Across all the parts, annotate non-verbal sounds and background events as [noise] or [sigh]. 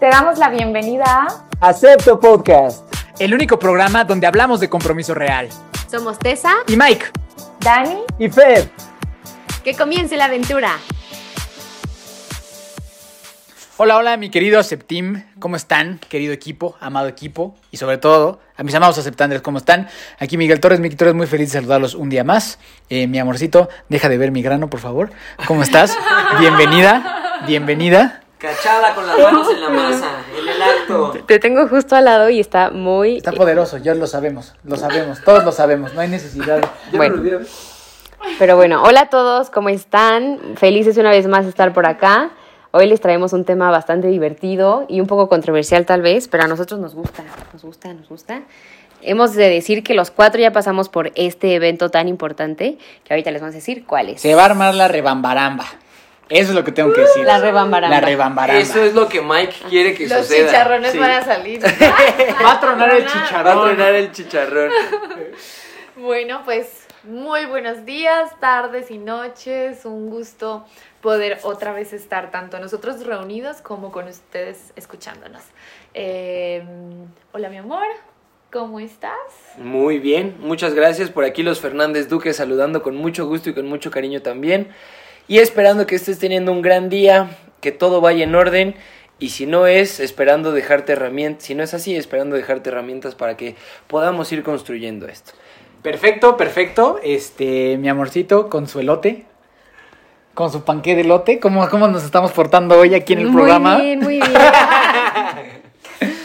Te damos la bienvenida a Acepto Podcast, el único programa donde hablamos de compromiso real. Somos Tessa y Mike, Dani y Fer. Que comience la aventura. Hola, hola, mi querido Aceptim. ¿Cómo están, querido equipo, amado equipo? Y sobre todo, a mis amados aceptantes, ¿cómo están? Aquí Miguel Torres, Miguel Torres, muy feliz de saludarlos un día más. Eh, mi amorcito, deja de ver mi grano, por favor. ¿Cómo estás? [laughs] Bienvenida, bienvenida. Cachada con las manos en la masa, en el acto. Te tengo justo al lado y está muy... Está poderoso, ya lo sabemos, lo sabemos, todos lo sabemos, no hay necesidad. Bueno. Pero bueno, hola a todos, ¿cómo están? Felices una vez más de estar por acá. Hoy les traemos un tema bastante divertido y un poco controversial tal vez, pero a nosotros nos gusta, nos gusta, nos gusta. Hemos de decir que los cuatro ya pasamos por este evento tan importante que ahorita les vamos a decir cuál es. Se va a armar la rebambaramba. Eso es lo que tengo que decir. La rebambaramba. La rebambaramba. Eso es lo que Mike quiere que Los suceda. chicharrones Sí. van a salir. [laughs] Va a tronar el Va a chicharrón. tronar el chicharrón. [laughs] Bueno, pues muy buenos días, tardes y noches. Un gusto poder otra vez estar tanto nosotros reunidos como con ustedes escuchándonos. Eh, hola, mi amor. ¿Cómo estás? Muy bien, muchas gracias. Por aquí los Fernández Duque saludando con mucho gusto y con mucho cariño también. Y esperando que estés teniendo un gran día, que todo vaya en orden. Y si no es, esperando dejarte herramientas. Si no es así, esperando dejarte herramientas para que podamos ir construyendo esto. Perfecto, perfecto. Este, mi amorcito, con su elote. Con su panqué de elote. ¿Cómo, ¿Cómo nos estamos portando hoy aquí en el programa? Muy bien, muy [laughs] bien.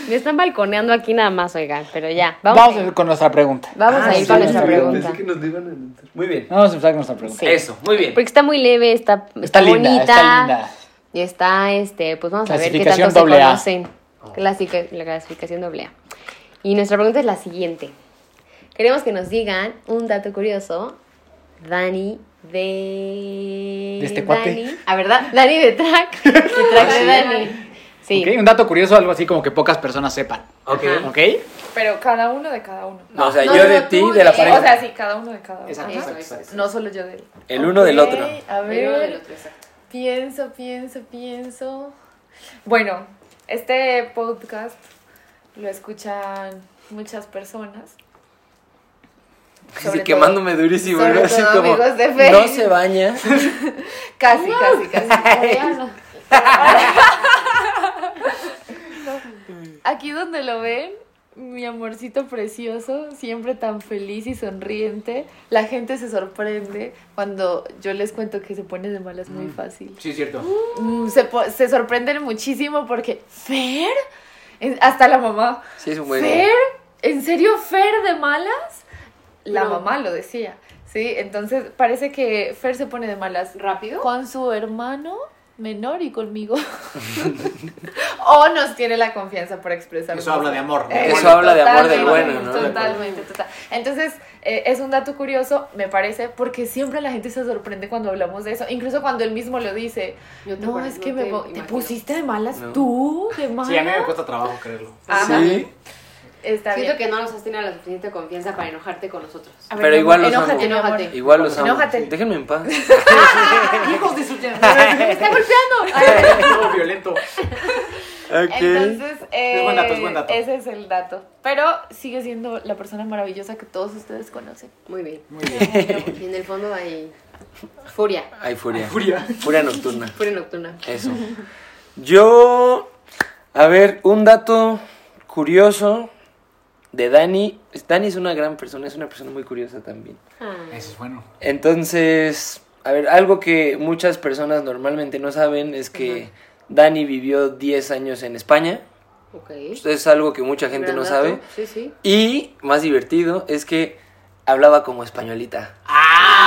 Me están balconeando aquí nada más, oigan, pero ya. Vamos, Vamos, a ir con nuestra pregunta. vamos a Ah, ir sí, con nuestra pregunta. pensé que nos iban a anunciar. Muy bien. Vamos a empezar con nuestra pregunta. Sí. Eso, muy bien. Porque está muy leve, está, está, Está linda, bonita. está linda. Y está, este, pues vamos a ver qué Clasificación tanto se doble A. conocen. Clasica- la clasificación doble A. Y nuestra pregunta es la siguiente. Queremos que nos digan un dato curioso. Dani de... ¿De este cuate? Dani. Ah, ¿verdad? Dani de track. [laughs] De track de Dani. Sí. Un dato curioso, algo así como que pocas personas sepan. Ok. ¿Ok? Pero cada uno de cada uno. No, o sea, No, yo de ti, de la O pareja. sea, sí, cada uno de cada uno. Exacto, exacto, exacto. No solo yo de él. El uno del otro. A El uno del ver. otro, exacto. Pienso, pienso, pienso. Bueno, este podcast lo escuchan muchas personas. Sobre quemándome durísimo, sobre ¿no? Así todo como amigos de Fe. no se baña. [laughs] Casi, casi, casi. [laughs] Coreano. [laughs] Aquí donde lo ven, mi amorcito precioso, siempre tan feliz y sonriente. La gente se sorprende cuando yo les cuento que se pone de malas muy fácil. Sí, es cierto. Mm, se, sorprenden muchísimo porque, ¿Fer? En- Hasta la mamá. Sí, es un buen. ¿Fer? ¿En serio Fer de malas? La No. mamá lo decía. Sí, entonces parece que Fer se pone de malas ¿Rápido? con su hermano menor y conmigo. [laughs] o nos tiene la confianza para expresar. Eso habla de amor, ¿no? Eso habla de amor del Totalmente, bueno, ¿no? Totalmente, total. Entonces, eh, es un dato curioso, me parece, porque siempre la gente se sorprende cuando hablamos de eso. Incluso cuando él mismo lo dice. Yo te No, es que no me te te, imagino". pusiste de malas No. tú, de malas. Sí, a mí me cuesta trabajo creerlo. Ajá. Sí. Está Siento bien. que no nos has tenido la suficiente confianza para enojarte con nosotros. Ver, Pero igual los amo. enójate. Igual los amo. Enójate. Déjenme en paz. [laughs] [laughs] Hijos de su ¡Me está golpeando! Todo [laughs] violento. Entonces, eh, Es buen dato, es buen dato. ese es el dato. Pero sigue siendo la persona maravillosa que todos ustedes conocen. Muy bien. Muy bien. Y en el fondo hay furia. Hay furia. Furia. Furia nocturna. Furia nocturna. Eso. Yo. A ver, un dato curioso de Dani. Dani es una gran persona, es una persona muy curiosa también. Ah. Eso es bueno. Entonces, a ver, algo que muchas personas normalmente no saben es que Dani vivió 10 años en España. Ok. Esto es algo que mucha gente no dato. sabe. Sí, sí. Y más divertido es que hablaba como españolita.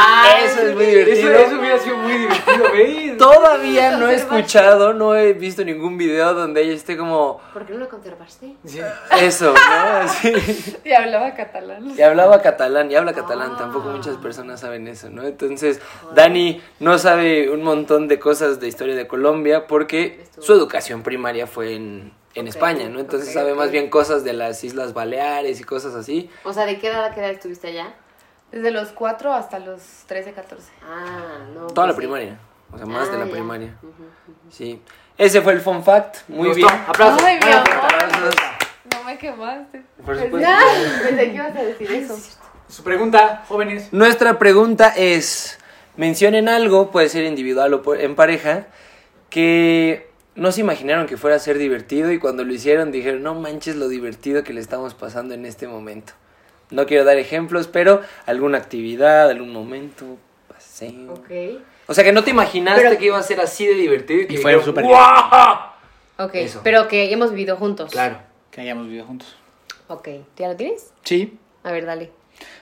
¡Ah! Eso es muy divertido. Eso, eso hubiera sido muy divertido, ¿ves? [laughs] Todavía no he escuchado, no he visto ningún video donde ella esté como ¿Por qué no lo conservaste? Sí. eso, ¿no? Así. [laughs] Y hablaba catalán. Y hablaba catalán, y habla catalán, tampoco muchas personas saben eso, ¿no? Entonces, Dani no sabe un montón de cosas de historia de Colombia porque su educación primaria fue en, en España, ¿no? Entonces sabe más bien cosas de las Islas Baleares y cosas así. O sea, ¿de qué edad qué edad estuviste allá? Desde los 4 hasta los 13, 14. Ah, no. Toda la pues sí. primaria. O sea, más Ah, de la ya. primaria. Sí. Ese fue el fun fact. Muy bien. Aplausos. Ay, mi amor. Aplausos. No me quemaste. Por Pensé- supuesto. Pensé que ibas a decir eso. Su pregunta, jóvenes. Nuestra pregunta es, mencionen algo, puede ser individual o en pareja, que no se imaginaron que fuera a ser divertido y cuando lo hicieron dijeron, no manches lo divertido que le estamos pasando en este momento. No quiero dar ejemplos, pero alguna actividad, algún momento, paseo. Ok. O sea, que no te imaginaste Pero- que iba a ser así de divertido y, que fue súper. Ok, Eso. pero que hemos vivido juntos. Claro, que hayamos vivido juntos. Ok, ¿ya lo tienes? Sí. A ver, dale.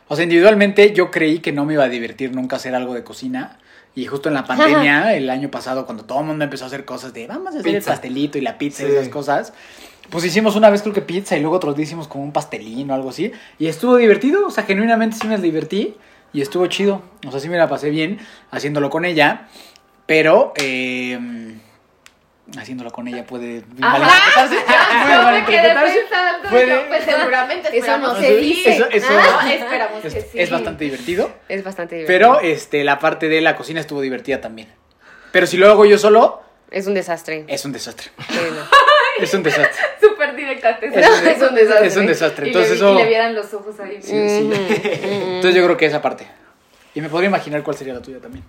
O sea, individualmente yo creí que no me iba a divertir nunca hacer algo de cocina. Y justo en la pandemia, el año pasado, cuando todo el mundo empezó a hacer cosas de vamos a hacer Pizza. el pastelito y la pizza y esas cosas, pues hicimos una vez creo que pizza y luego otros días hicimos como un pastelín o algo así. Y estuvo divertido, o sea, genuinamente sí me divertí y estuvo chido. O sea, sí me la pasé bien haciéndolo con ella, pero eh, haciéndolo con ella puede malinterpretarse. [laughs] Puede malinterpretarse. pensando, Puede- pues seguramente Eso no se dice. Eso- eso- Ah, esperamos Es, que sí. es bastante divertido. Es bastante divertido. Pero este, la parte de la cocina estuvo divertida también. Pero si lo hago yo solo, Es un desastre. es un desastre. Bueno. [laughs] Es un desastre. [laughs] Súper directa. te- Es un- es un desastre. es un desastre. Y Entonces le, eso- y le vieran los ojos ahí. Sí, sí. Entonces yo creo que esa parte. Y me podría imaginar cuál sería la tuya también.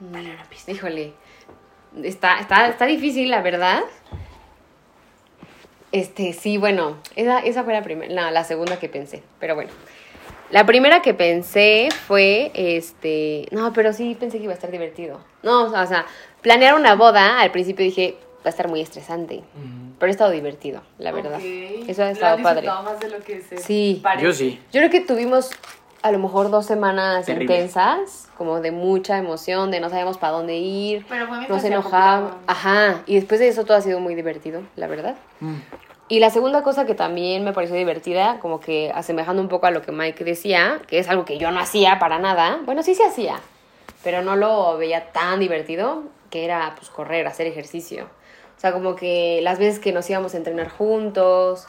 Mm, Híjole. Está, está, está difícil, la verdad. Este, sí, bueno, esa, esa fue la primera, no, la segunda que pensé, pero bueno. La primera que pensé fue, este, no, pero sí pensé que iba a estar divertido. No, o sea, planear una boda, al principio dije, va a estar muy estresante, pero ha estado divertido, la verdad. Ok. Eso ha Lo estado padre. más de lo que se Sí. parece. Yo sí. Yo creo que tuvimos a lo mejor dos semanas Terrible. intensas, como de mucha emoción, de no sabíamos para dónde ir, Pero fue nos acoplaban. Ajá, y después de eso todo ha sido muy divertido, la verdad. Mm. Y la segunda cosa que también me pareció divertida, como que asemejando un poco a lo que Mike decía, que es algo que yo no hacía para nada, bueno, sí se hacía, pero no lo veía tan divertido, que era pues correr, hacer ejercicio. O sea, como que las veces que nos íbamos a entrenar juntos,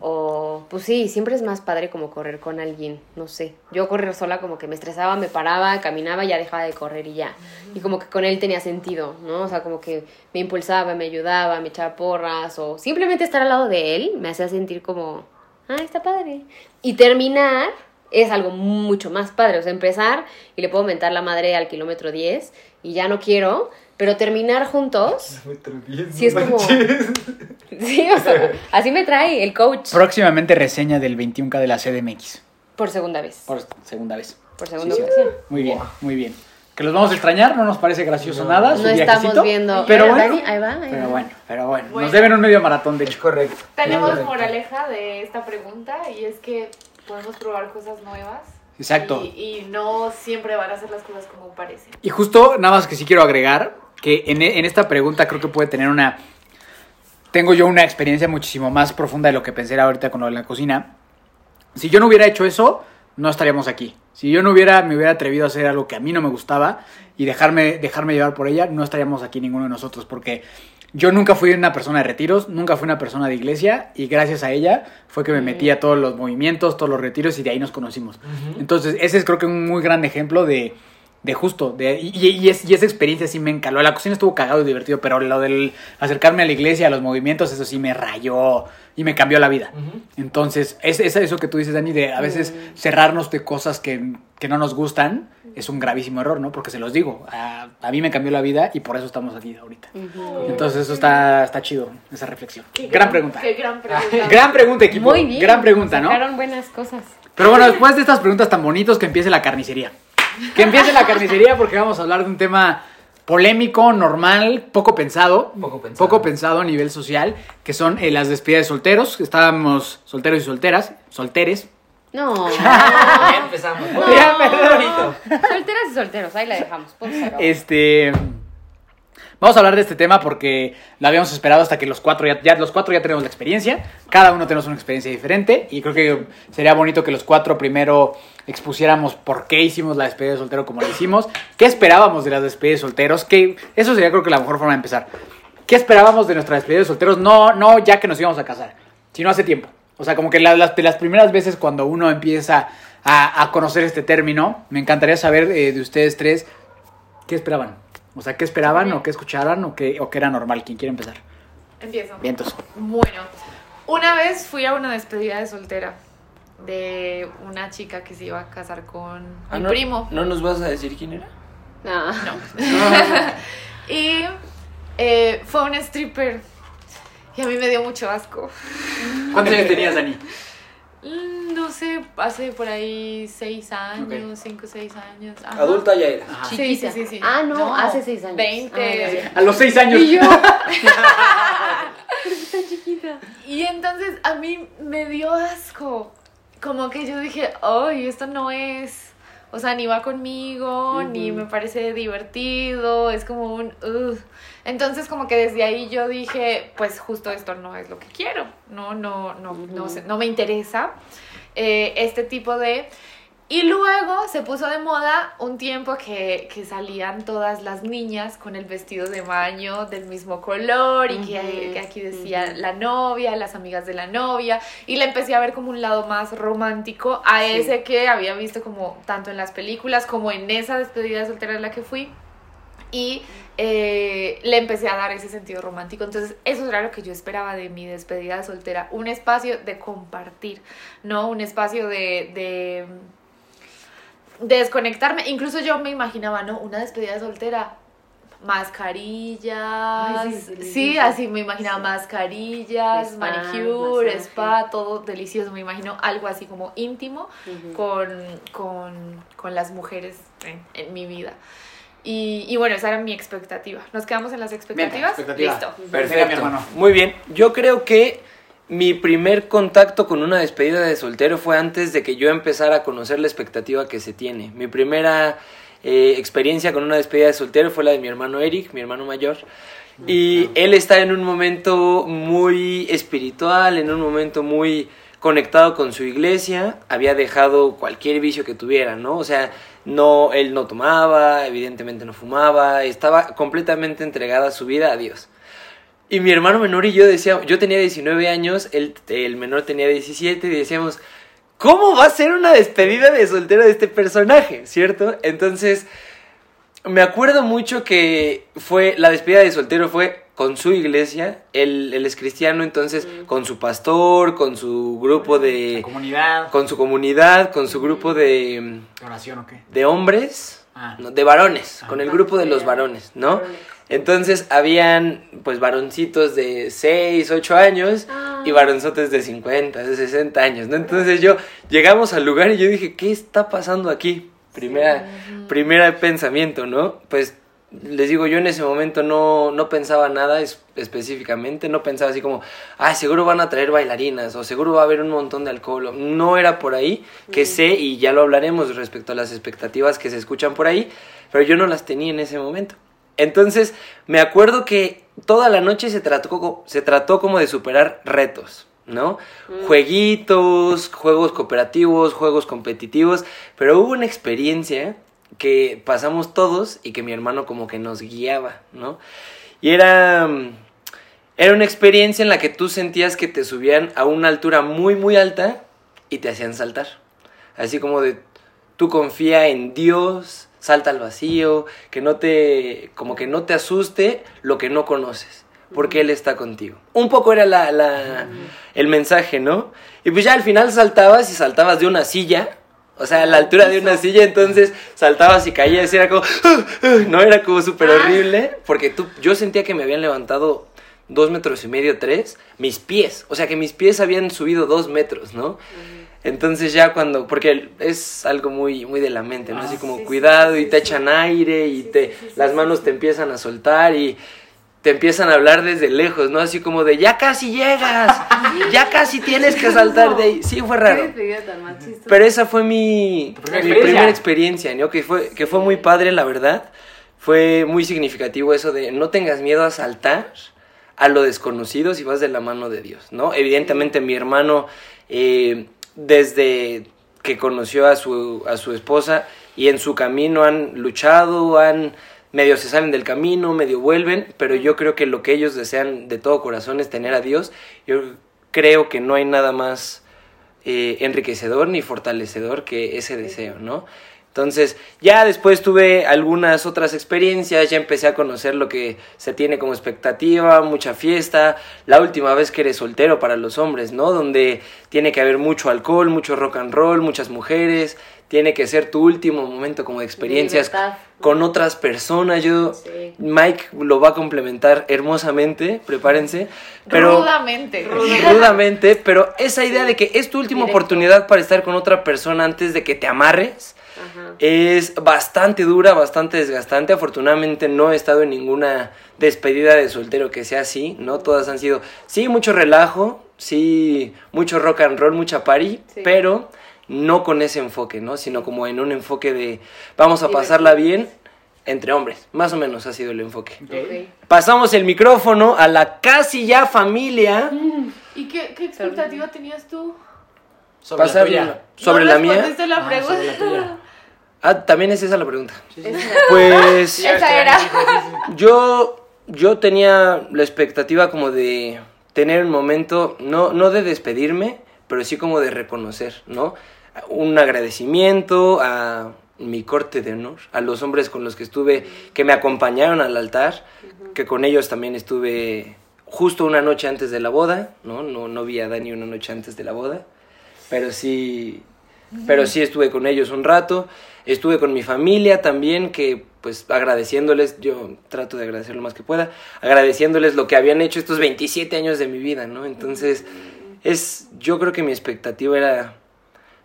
o pues sí, siempre es más padre como correr con alguien, no sé. Yo correr sola como que me estresaba, me paraba, caminaba ya dejaba de correr y ya. Y como que con él tenía sentido, ¿no? O sea, como que me impulsaba, me ayudaba, me echaba porras o simplemente estar al lado de él me hacía sentir como, ah, está padre. Y terminar es algo mucho más padre, o sea, empezar y le puedo mentar la madre al kilómetro 10 y ya no quiero, pero terminar juntos, [laughs] sí es como... [laughs] Sí, o sea, así me trae el coach Próximamente reseña del 21K de la CDMX. por segunda vez. Por segunda vez. Por segunda Sí, sí. ocasión. Muy bien, muy bien. Que los vamos a extrañar, no nos parece gracioso nada. su No estamos viendo. Pero bueno, Dani, ahí va, ahí pero va. bueno, pero bueno. Bueno. Nos deben un medio maratón, de hecho. Correcto. Tenemos moraleja de esta pregunta y es que podemos probar cosas nuevas. Exacto. Y, y no siempre van a ser las cosas como parecen. Y justo, nada más que sí quiero agregar, que en, en esta pregunta creo que puede tener una... Tengo yo una experiencia muchísimo más profunda de lo que pensé ahorita con lo de la cocina. Si yo no hubiera hecho eso, no estaríamos aquí. Si yo no hubiera, me hubiera atrevido a hacer algo que a mí no me gustaba y dejarme, dejarme llevar por ella, no estaríamos aquí ninguno de nosotros. Porque yo nunca fui una persona de retiros, nunca fui una persona de iglesia y gracias a ella fue que me metí a todos los movimientos, todos los retiros y de ahí nos conocimos. Entonces, ese es creo que un muy gran ejemplo de, de justo, de, y, y es- y esa experiencia sí me encaló. La cocina estuvo cagado y divertido, pero lo del acercarme a la iglesia, a los movimientos, eso sí me rayó y me cambió la vida. Entonces, es, es eso que tú dices, Dani, de a veces cerrarnos de cosas que, que no nos gustan, es un gravísimo error, ¿no? Porque se los digo, a, a mí me cambió la vida y por eso estamos aquí ahorita. Entonces, eso está, está chido, esa reflexión. Qué Gran pregunta. Qué gran pregunta. [laughs] Gran pregunta, equipo. Muy bien. Gran pregunta, ¿no? Sacaron buenas cosas. Pero bueno, después de estas preguntas tan bonitos, que empiece la carnicería. Que empiece la carnicería porque vamos a hablar de un tema polémico, normal, poco pensado. Poco pensado. Poco pensado a nivel social, que son eh, las despedidas de solteros. Estábamos solteros y solteras, solteres. [laughs] No. Ya empezamos. Ya, perdón. Solteras y solteros, ahí la dejamos. Este. Vamos a hablar de este tema porque lo habíamos esperado hasta que los cuatro ya, ya- los cuatro ya tenemos la experiencia. Cada uno tenemos una experiencia diferente y creo que sería bonito que los cuatro primero expusiéramos por qué hicimos la despedida de soltero como la hicimos, qué esperábamos de las despedidas de solteros, que eso sería creo que la mejor forma de empezar. ¿Qué esperábamos de nuestra despedida de solteros? No, no ya que nos íbamos a casar, sino hace tiempo. O sea, como que la- las, de las primeras veces cuando uno empieza a, a conocer este término, me encantaría saber eh, de ustedes tres ¿Qué esperaban? O sea, ¿qué esperaban o qué escuchaban o qué, o qué era normal? ¿Quién quiere empezar? Empiezo. Vientos. Bueno, una vez fui a una despedida de soltera de una chica que se iba a casar con Ah, mi no, primo. ¿No nos vas a decir quién era? No. [laughs] [laughs] Y eh, fue un stripper. Y a mí me dio mucho asco. [laughs] ¿Cuántos años tenías, Dani? Mm, No sé, hace por ahí seis años, Ok. cinco, seis años. Ajá. Adulta ya era. Ajá. Sí, sí, sí, sí. Ah, no, hace seis años. Veinte. Ah. A los seis años. Y yo. [laughs] Y entonces a mí me dio asco. Como que yo dije, ay, esto no es. O sea, ni va conmigo, ni me parece divertido. Es como un. "Ugh". Entonces, como que desde ahí yo dije, pues justo esto no es lo que quiero. No, no, no, no, no me interesa eh, este tipo de. Y luego se puso de moda un tiempo que, que salían todas las niñas con el vestido de baño del mismo color y que, Ujú, que aquí decía la novia, las amigas de la novia. Y le empecé a ver como un lado más romántico a Sí. ese que había visto como tanto en las películas como en esa despedida de soltera en la que fui. Y eh, le empecé a dar ese sentido romántico. Entonces, eso era lo que yo esperaba de mi despedida de soltera. Un espacio de compartir, ¿no? Un espacio de, de, de desconectarme. Incluso yo me imaginaba, ¿no? Una despedida de soltera. Mascarillas. Ay, sí, así me imaginaba mascarillas, Spa, manicure, masaje. spa, todo delicioso. Me imagino algo así como íntimo con, con, con las mujeres en, en mi vida. Y, y bueno, esa era mi expectativa. ¿Nos quedamos en las expectativas? expectativa. Listo. Venga, mi Perfecto. hermano. Muy bien. Yo creo que mi primer contacto con una despedida de soltero fue antes de que yo empezara a conocer la expectativa que se tiene. Mi primera eh, experiencia con una despedida de soltero fue la de mi hermano Eric, mi hermano mayor. Y él está en un momento muy espiritual, en un momento muy conectado con su iglesia, había dejado cualquier vicio que tuviera, ¿no? O sea, no, él no tomaba, evidentemente no fumaba, estaba completamente entregada su vida a Dios. Y mi hermano menor y yo decíamos, yo tenía 19 años, él, el menor tenía 17 y decíamos, ¿cómo va a ser una despedida de soltero de este personaje? ¿Cierto? Entonces, me acuerdo mucho que fue, la despedida de soltero fue con su iglesia, él, él es cristiano, entonces con su pastor, con su grupo La de... comunidad. con su comunidad, con su grupo de, ¿Oración o qué? de hombres, Ah. no, de varones, Ah. con el grupo de los varones, ¿no? Entonces habían pues varoncitos de 6, 8 años y varonzotes de 50, de 60 años, ¿no? Entonces yo llegamos al lugar y yo dije, ¿qué está pasando aquí? Primera, primera pensamiento, ¿no? Pues les digo, yo en ese momento no, no pensaba nada es- específicamente, no pensaba así como, ah, seguro van a traer bailarinas o seguro va a haber un montón de alcohol. No era por ahí, que sé y ya lo hablaremos respecto a las expectativas que se escuchan por ahí, pero yo no las tenía en ese momento. Entonces, me acuerdo que toda la noche se trató, se trató como de superar retos, ¿no? Jueguitos, juegos cooperativos, juegos competitivos, pero hubo una experiencia que pasamos todos y que mi hermano como que nos guiaba, ¿no? Y era, mm, era una experiencia en la que tú sentías que te subían a una altura muy, muy alta y te hacían saltar. Así como de, tú confía en Dios, salta al vacío, que no te, como que no te asuste lo que no conoces, porque Él está contigo. Un poco era la, la, el mensaje, ¿no? Y pues ya al final saltabas y saltabas de una silla, o sea, a la altura de una silla, entonces saltabas y caías y era como, no, era como súper horrible, porque tú, yo sentía que me habían levantado dos metros y medio, tres, mis pies, o sea que mis pies habían subido dos metros, ¿no? Entonces ya cuando, porque es algo muy, muy de la mente, ¿no? Así como cuidado y te echan aire y te, las manos te empiezan a soltar y te empiezan a hablar desde lejos, ¿no? Así como de, ya casi llegas, ya casi tienes que saltar de ahí. [laughs] Sí, fue raro. Pero esa fue mi, primera mi experiencia. primera experiencia, ¿no? Que fue, que fue muy padre, la verdad. Fue muy significativo eso de no tengas miedo a saltar a lo desconocido si vas de la mano de Dios, ¿no? Evidentemente mi hermano, eh, desde que conoció a su, a su esposa y en su camino han luchado, han medio se salen del camino, medio vuelven, pero yo creo que lo que ellos desean de todo corazón es tener a Dios. Yo creo que no hay nada más eh, enriquecedor ni fortalecedor que ese deseo, ¿no? Entonces, ya después tuve algunas otras experiencias, ya empecé a conocer lo que se tiene como expectativa, mucha fiesta, la última vez que eres soltero para los hombres, ¿no? Donde tiene que haber mucho alcohol, mucho rock and roll, muchas mujeres, tiene que ser tu último momento como de experiencias libertad, con otras personas. Yo, Sí. Mike lo va a complementar hermosamente, prepárense, pero Rudamente. [laughs] rudamente, pero esa idea de que es tu última Directo. oportunidad para estar con otra persona antes de que te amarres Ajá. es bastante dura, bastante desgastante. Afortunadamente no he estado en ninguna despedida de soltero que sea así, ¿no? Todas han sido, sí, mucho relajo, sí, mucho rock and roll, mucha party, Sí. pero no con ese enfoque, ¿no? Sino como en un enfoque de vamos a pasarla bien entre hombres. Más o menos ha sido el enfoque. Ok. Pasamos el micrófono a la casi ya familia. ¿Y qué, qué expectativa tenías tú? Sobre la tuya. sobre ¿No la mía. la Ah, sobre la pregunta. tuya. Ah, también es esa la pregunta. Sí, sí. [laughs] Pues Esa era. Yo, yo tenía la expectativa como de tener un momento, no, no de despedirme, pero sí como de reconocer, ¿no? Un agradecimiento a mi corte de honor, a los hombres con los que estuve, que me acompañaron al altar, que con ellos también estuve justo una noche antes de la boda, ¿no? No, no vi a Dani una noche antes de la boda, pero sí, pero sí estuve con ellos un rato, estuve con mi familia también, que pues agradeciéndoles, yo trato de agradecer lo más que pueda, agradeciéndoles lo que habían hecho estos 27 años de mi vida, ¿no? Entonces, es, yo creo que mi expectativa era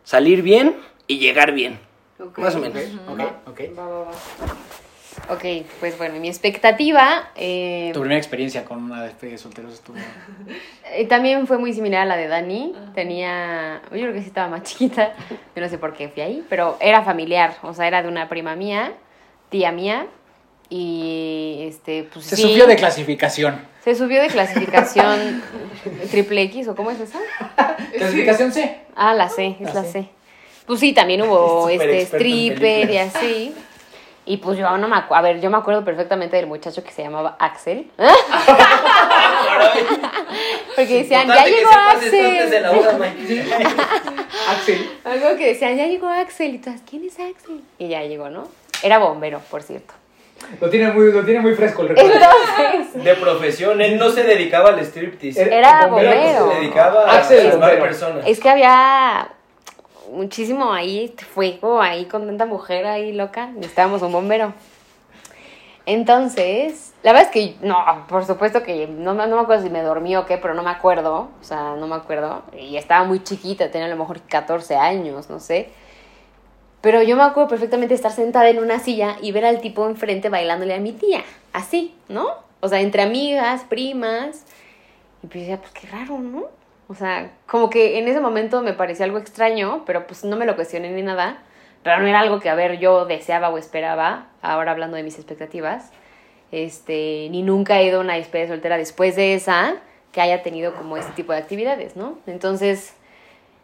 salir bien y llegar bien, más o menos. Ok, ok. Va, va, va. Ok, pues bueno, mi expectativa eh, Tu primera experiencia con una despedida de solteros estuvo. [laughs] eh, también fue muy similar a la de Dani. Tenía, yo creo que sí estaba más [laughs] chiquita, yo no sé por qué fui ahí, pero era familiar, o sea, era de una prima mía, tía mía, y este, pues Se sí, sufrió de clasificación. Se subió de clasificación [laughs] triple X, ¿o cómo es esa? [laughs] Clasificación C. Ah, la C, es La la C. C. Pues sí, también hubo [laughs] este stripper y así. Y pues yo no me acuerdo, a ver, yo me acuerdo perfectamente del muchacho que se llamaba Axel. Porque decían, ya llegó Axel. Axel. Algo que decían, ya llegó Axel. Y todas, ¿quién es Axel? Y ya llegó, ¿no? Era bombero, por cierto. Lo tiene muy, lo tiene muy fresco el recuerdo. Entonces, De profesión, él no se dedicaba al striptease. Era bombero. Se dedicaba a salvar personas. es que había muchísimo ahí fuego, ahí con tanta mujer ahí loca. Necesitábamos un bombero. Entonces, la verdad es que, no, por supuesto que no, me- no me acuerdo si me dormí o qué, pero no me acuerdo. O sea, no me acuerdo. Y estaba muy chiquita, tenía a lo mejor 14 años, no sé. Pero yo me acuerdo perfectamente estar sentada en una silla y ver al tipo enfrente bailándole a mi tía. Así, ¿no? O sea, entre amigas, primas. Y pues decía, pues qué raro, ¿no? O sea, como que en ese momento me parecía algo extraño, pero pues no me lo cuestioné ni nada. Pero no era algo que, a ver, yo deseaba o esperaba, ahora hablando de mis expectativas. Este, ni nunca he ido a una despedida soltera después de esa que haya tenido como este tipo de actividades, ¿no? Entonces,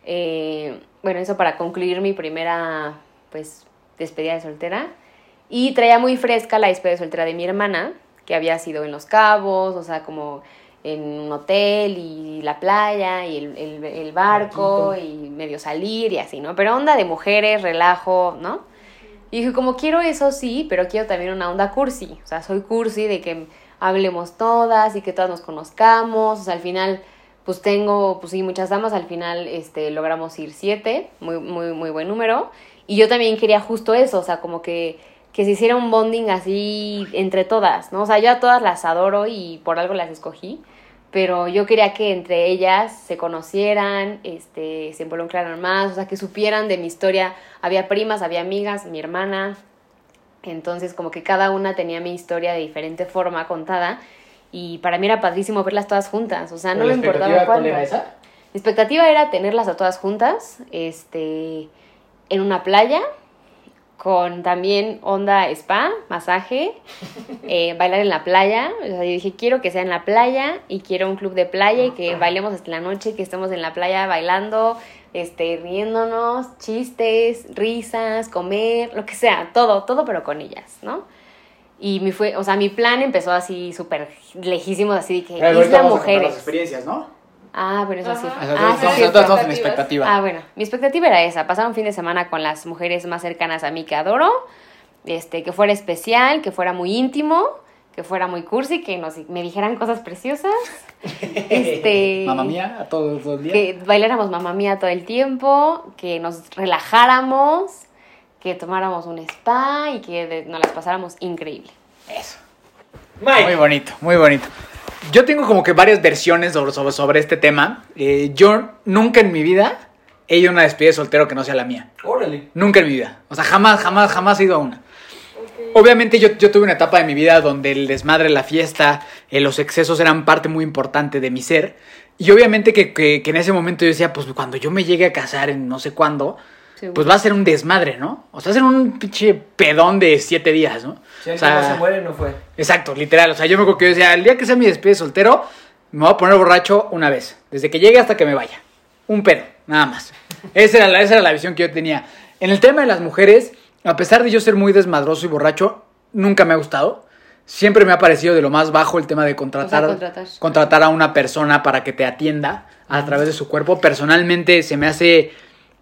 eh, bueno, eso para concluir mi primera, pues, despedida de soltera. Y traía muy fresca la despedida de soltera de mi hermana, que había sido en Los Cabos, o sea, como en un hotel y la playa y el, el- el barco y medio salir y así, ¿no? Pero onda de mujeres, relajo, ¿no? Y dije, como quiero eso, sí, pero quiero también una onda cursi. O sea, soy cursi de que hablemos todas y que todas nos conozcamos. O sea, al final, pues tengo, pues sí, muchas damas. Al final, este, logramos ir siete, muy, muy, muy buen número. Y yo también quería justo eso, o sea, como que, que se hiciera un bonding así entre todas, ¿no? O sea, yo a todas las adoro y por algo las escogí. Pero yo quería que entre ellas se conocieran, este, se involucraran más, o sea, que supieran de mi historia. Había primas, había amigas, mi hermana. Entonces, como que cada una tenía mi historia de diferente forma contada. Y para mí era padrísimo verlas todas juntas. O sea, no ¿Pero me importaba cuál cuándo. era esa? Mi expectativa era tenerlas a todas juntas, este, en una playa, con también onda spa, masaje, [laughs] eh, bailar en la playa. O sea, yo dije, quiero que sea en la playa y quiero un club de playa y que bailemos hasta la noche, que estemos en la playa bailando, este, riéndonos, chistes, risas, comer, lo que sea, todo, todo, pero con ellas, ¿no? Y mi fue, o sea, mi plan empezó así súper lejísimos, así de que Pero isla mujeres. las experiencias, ¿no? Ah, pero eso sí. Ah, sí, todos- sí, todos estamos en expectativas. expectativa. Ah, bueno, mi expectativa era esa, pasar un fin de semana con las mujeres más cercanas a mí que adoro, este, que fuera especial, que fuera muy íntimo, que fuera muy cursi, que nos, me dijeran cosas preciosas, [laughs] este, Mamá mía, a todos los días. que bailáramos mamá mía todo el tiempo, que nos relajáramos, que tomáramos un spa y que de- nos las pasáramos increíble. Eso. Mike. Muy bonito, muy bonito. Yo tengo como que varias versiones sobre, sobre, sobre este tema. Eh, yo nunca en mi vida he ido a una despedida de soltero que no sea la mía. Órale. Nunca en mi vida. O sea, jamás, jamás, jamás he ido a una. Obviamente yo, yo tuve una etapa de mi vida donde el desmadre, la fiesta, eh, los excesos eran parte muy importante de mi ser. Y obviamente que, que- que en ese momento yo decía, pues cuando yo me llegue a casar en no sé cuándo, Seguro. pues va a ser un desmadre, ¿no? O sea, va a ser un pinche pedón de siete días, ¿no? Si O alguien sea, no se muere, no fue. Exacto, literal. O sea, yo me acuerdo que yo decía, el día que sea mi despedida de soltero, me voy a poner borracho una vez. Desde que llegue hasta que me vaya. Un pedo, nada más. Esa era la, esa era la visión que yo tenía. En el tema de las mujeres, a pesar de yo ser muy desmadroso y borracho, nunca me ha gustado. Siempre me ha parecido de lo más bajo el tema de contratar, O sea, contratar. contratar a una persona para que te atienda a través de su cuerpo. Personalmente se me hace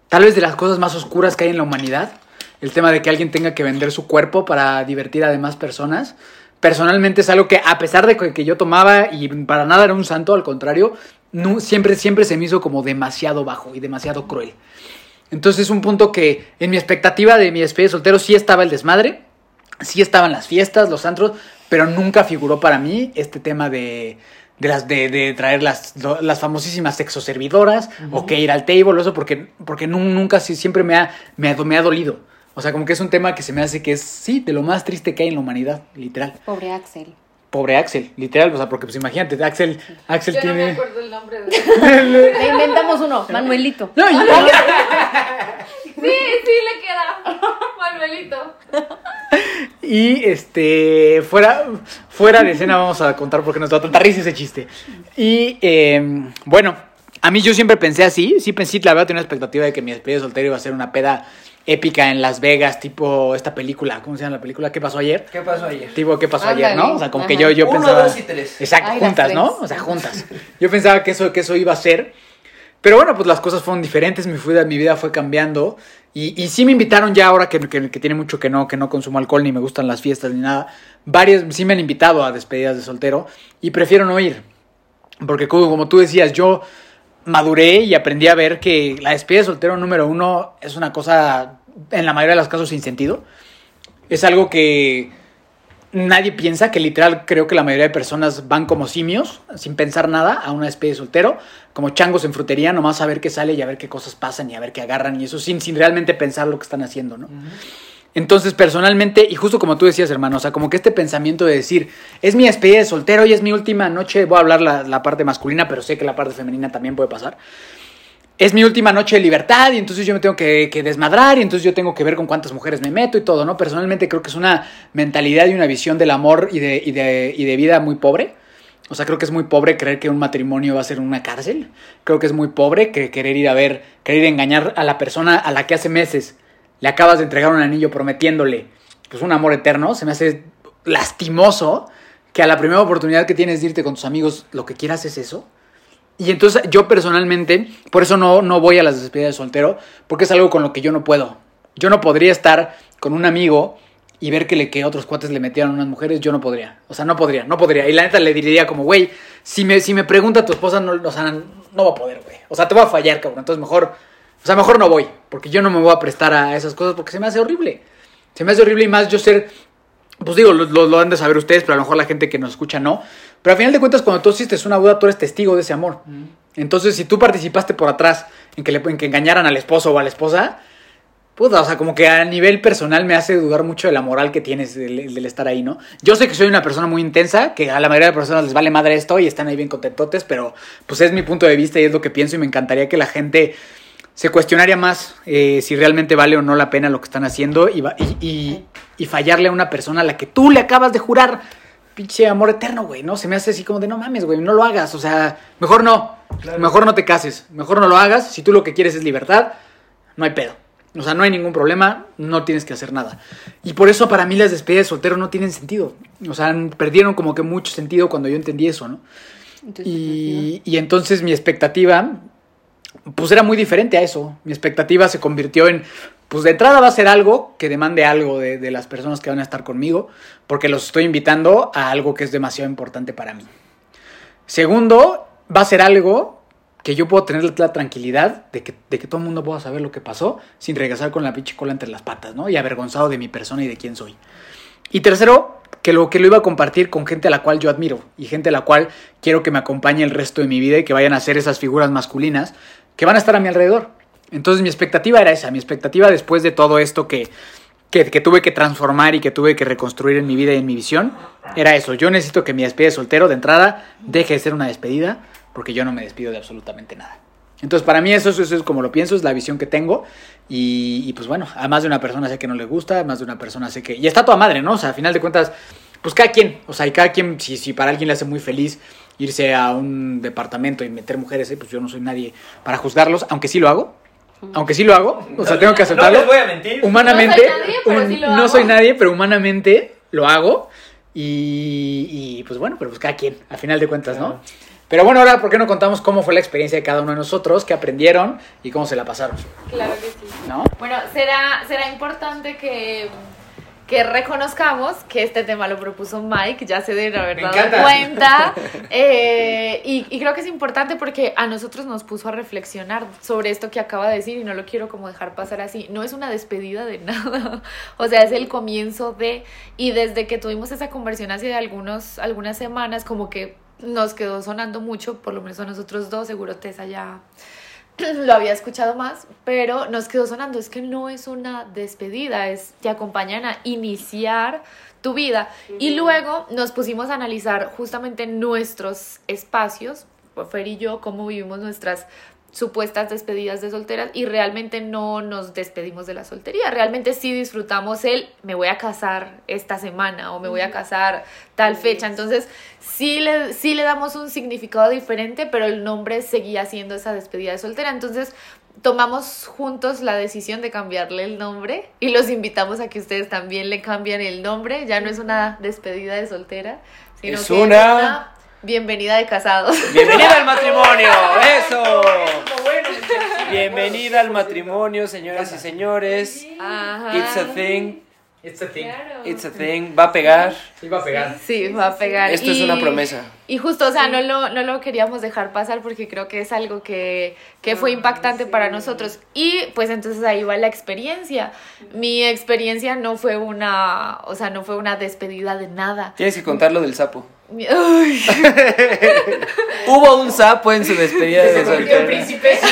tal vez de las cosas más oscuras que hay en la humanidad. El tema de que alguien tenga que vender su cuerpo para divertir a demás personas. Personalmente es algo que a pesar de que yo tomaba y para nada era un santo, al contrario, no, siempre, siempre se me hizo como demasiado bajo y demasiado cruel. Entonces es un punto que en mi expectativa de mi despedida de soltero sí estaba el desmadre, sí estaban las fiestas, los antros, pero nunca figuró para mí este tema de, de las de, de traer las, las famosísimas sexoservidoras o que ir al table o eso porque, porque nu- nunca siempre me ha, me, ha, me ha dolido. O sea, como que es un tema que se me hace que es, sí, de lo más triste que hay en la humanidad, literal. Pobre Axel. Pobre Axel, literal, o sea, porque pues imagínate, Axel, Axel Yo no me tiene... acuerdo el nombre de Le inventamos uno, Manuelito. No, y- Sí, sí le queda. Manuelito. Y este, fuera, fuera de escena vamos a contar porque nos da tanta risa ese chiste. Y eh, bueno, a mí yo siempre pensé así, sí pensé, la verdad tenía una expectativa de que mi despedida de soltero iba a ser una peda épica en Las Vegas, tipo esta película, ¿cómo se llama la película? ¿Qué pasó ayer? ¿Qué pasó ayer? Tipo, ¿qué pasó Ándale. ayer, no? O sea, como que yo, yo Uno, pensaba... dos y tres. Exacto, Ay, juntas, ¿no? O sea, juntas. Yo pensaba que eso, que eso iba a ser. Pero bueno, pues las cosas fueron diferentes, mi vida, mi vida fue cambiando. Y, y sí me invitaron ya ahora que, que, que tiene mucho que no, que no consumo alcohol, ni me gustan las fiestas, ni nada. Varios sí me han invitado a despedidas de soltero y prefiero no ir. Porque como, como tú decías, yo maduré y aprendí a ver que la despedida de soltero número uno es una cosa, en la mayoría de los casos, sin sentido. Es algo que nadie piensa, que literal creo que la mayoría de personas van como simios, sin pensar nada, a una despedida de soltero, como changos en frutería, nomás a ver qué sale y a ver qué cosas pasan y a ver qué agarran y eso sin, sin realmente pensar lo que están haciendo, ¿no? Entonces, personalmente, y justo como tú decías, hermano, o sea, como que este pensamiento de decir, es mi despedida de soltero y es mi última noche, voy a hablar la, la parte masculina, pero sé que la parte femenina también puede pasar. Es mi última noche de libertad y entonces yo me tengo que, desmadrar y entonces yo tengo que ver con cuántas mujeres me meto y todo, ¿no? Personalmente creo que es una mentalidad y una visión del amor y de, y de, y de vida muy pobre. O sea, creo que es muy pobre creer que un matrimonio va a ser una cárcel. Creo que es muy pobre que querer ir a ver, querer engañar a la persona a la que hace meses le acabas de entregar un anillo prometiéndole pues un amor eterno. Se me hace lastimoso que a la primera oportunidad que tienes de irte con tus amigos lo que quieras es eso. Y entonces yo personalmente, por eso no, no voy a las despedidas de soltero, porque es algo con lo que yo no puedo. Yo no podría estar con un amigo y ver que, le, que otros cuates le metieron a unas mujeres, yo no podría. O sea, no podría, no podría. Y la neta le diría como, güey, si me, si me pregunta tu esposa, no, o sea, no va a poder, güey. O sea, te va a fallar, cabrón. Entonces mejor, o sea, mejor no voy, porque yo no me voy a prestar a esas cosas porque se me hace horrible. Se me hace horrible y más yo ser, pues digo, lo, lo, lo han de saber ustedes, pero a lo mejor la gente que nos escucha no. Pero al final de cuentas, cuando tú hiciste una boda, tú eres testigo de ese amor. Entonces, si tú participaste por atrás en que, le, en que engañaran al esposo o a la esposa, puta, o sea, como que a nivel personal me hace dudar mucho de la moral que tienes del, del, estar ahí, ¿no? Yo sé que soy una persona muy intensa, que a la mayoría de personas les vale madre esto y están ahí bien contentotes, pero pues es mi punto de vista y es lo que pienso y me encantaría que la gente se cuestionaría más eh, si realmente vale o no la pena lo que están haciendo y, y, y, y, fallarle a una persona a la que tú le acabas de jurar pinche amor eterno, güey, ¿no? Se me hace así como de no mames, güey, no lo hagas, o sea, mejor no, claro. mejor no te cases, mejor no lo hagas, si tú lo que quieres es libertad, no hay pedo. O sea, no hay ningún problema, no tienes que hacer nada. Y por eso para mí las despedidas de soltero no tienen sentido. O sea, perdieron como que mucho sentido cuando yo entendí eso, ¿no? Y, y entonces mi expectativa, pues era muy diferente a eso. Mi expectativa se convirtió en, pues de entrada va a ser algo que demande algo de, de las personas que van a estar conmigo, porque los estoy invitando a algo que es demasiado importante para mí. Segundo, va a ser algo que yo puedo tener la tranquilidad de que, de que todo el mundo pueda saber lo que pasó sin regresar con la pinche cola entre las patas, ¿no? Y avergonzado de mi persona y de quién soy. Y tercero, que lo que lo iba a compartir con gente a la cual yo admiro y gente a la cual quiero que me acompañe el resto de mi vida y que vayan a ser esas figuras masculinas que van a estar a mi alrededor. Entonces mi expectativa era esa, mi expectativa después de todo esto que, que, que tuve que transformar y que tuve que reconstruir en mi vida y en mi visión, era eso. Yo necesito que mi despedida de soltero de entrada deje de ser una despedida porque yo no me despido de absolutamente nada. Entonces, para mí eso, eso es como lo pienso, es la visión que tengo. Y, y, pues bueno, a más de una persona sé que no le gusta, a más de una persona sé que... Y está toda madre, ¿no? O sea, a final de cuentas, pues cada quien, o sea, y cada quien, si, si para alguien le hace muy feliz irse a un departamento y meter mujeres, ¿eh? pues yo no soy nadie para juzgarlos, aunque sí lo hago. Aunque sí lo hago, o sea, tengo que aceptarlo. No les voy a mentir. Humanamente, No soy nadie, pero un- sí lo no hago. soy nadie, pero humanamente lo hago. Y, y, pues bueno, pero pues cada quien, a final de cuentas, ¿no? Pero bueno, ahora, ¿por qué no contamos cómo fue la experiencia de cada uno de nosotros, qué aprendieron y cómo se la pasaron? Claro que sí. ¿No? Bueno, será, será importante que, que reconozcamos que este tema lo propuso Mike, ya se deben haber dado cuenta. Eh, y, y creo que es importante porque a nosotros nos puso a reflexionar sobre esto que acaba de decir y no lo quiero como dejar pasar así. No es una despedida de [laughs] nada, o sea, es el comienzo de... Y desde que tuvimos esa conversión hace algunos, algunas semanas, como que nos quedó sonando mucho, por lo menos a nosotros dos, seguro Tessa ya [clears throat] lo había escuchado más, pero nos quedó sonando, es que no es una despedida, es te acompañan a iniciar tu vida. Y luego nos pusimos a analizar justamente nuestros espacios, Fer y yo, cómo vivimos nuestras supuestas despedidas de solteras y realmente no nos despedimos de la soltería, realmente sí disfrutamos el me voy a casar esta semana o me voy a casar tal fecha, entonces sí le, sí le damos un significado diferente, pero el nombre seguía siendo esa despedida de soltera, entonces tomamos juntos la decisión de cambiarle el nombre y los invitamos a que ustedes también le cambien el nombre, ya no es una despedida de soltera, sino Es que una- es una bienvenida de casados. [laughs] Bienvenida al matrimonio, eso. Bienvenida al matrimonio, señoras y señores. Ajá. It's a thing, It's a thing. Claro. it's a thing. Va a pegar. Sí, va a pegar. Sí, va a pegar. Esto es una promesa. Y justo, o sea, no, lo, no lo queríamos dejar pasar porque creo que es algo que, que fue impactante para nosotros. Y pues entonces ahí va la experiencia. Mi experiencia no fue una, o sea, no fue una despedida de nada. Tienes que contar lo del sapo. Ay, [laughs] Hubo un sapo en su despedida de soltero. príncipe. [laughs]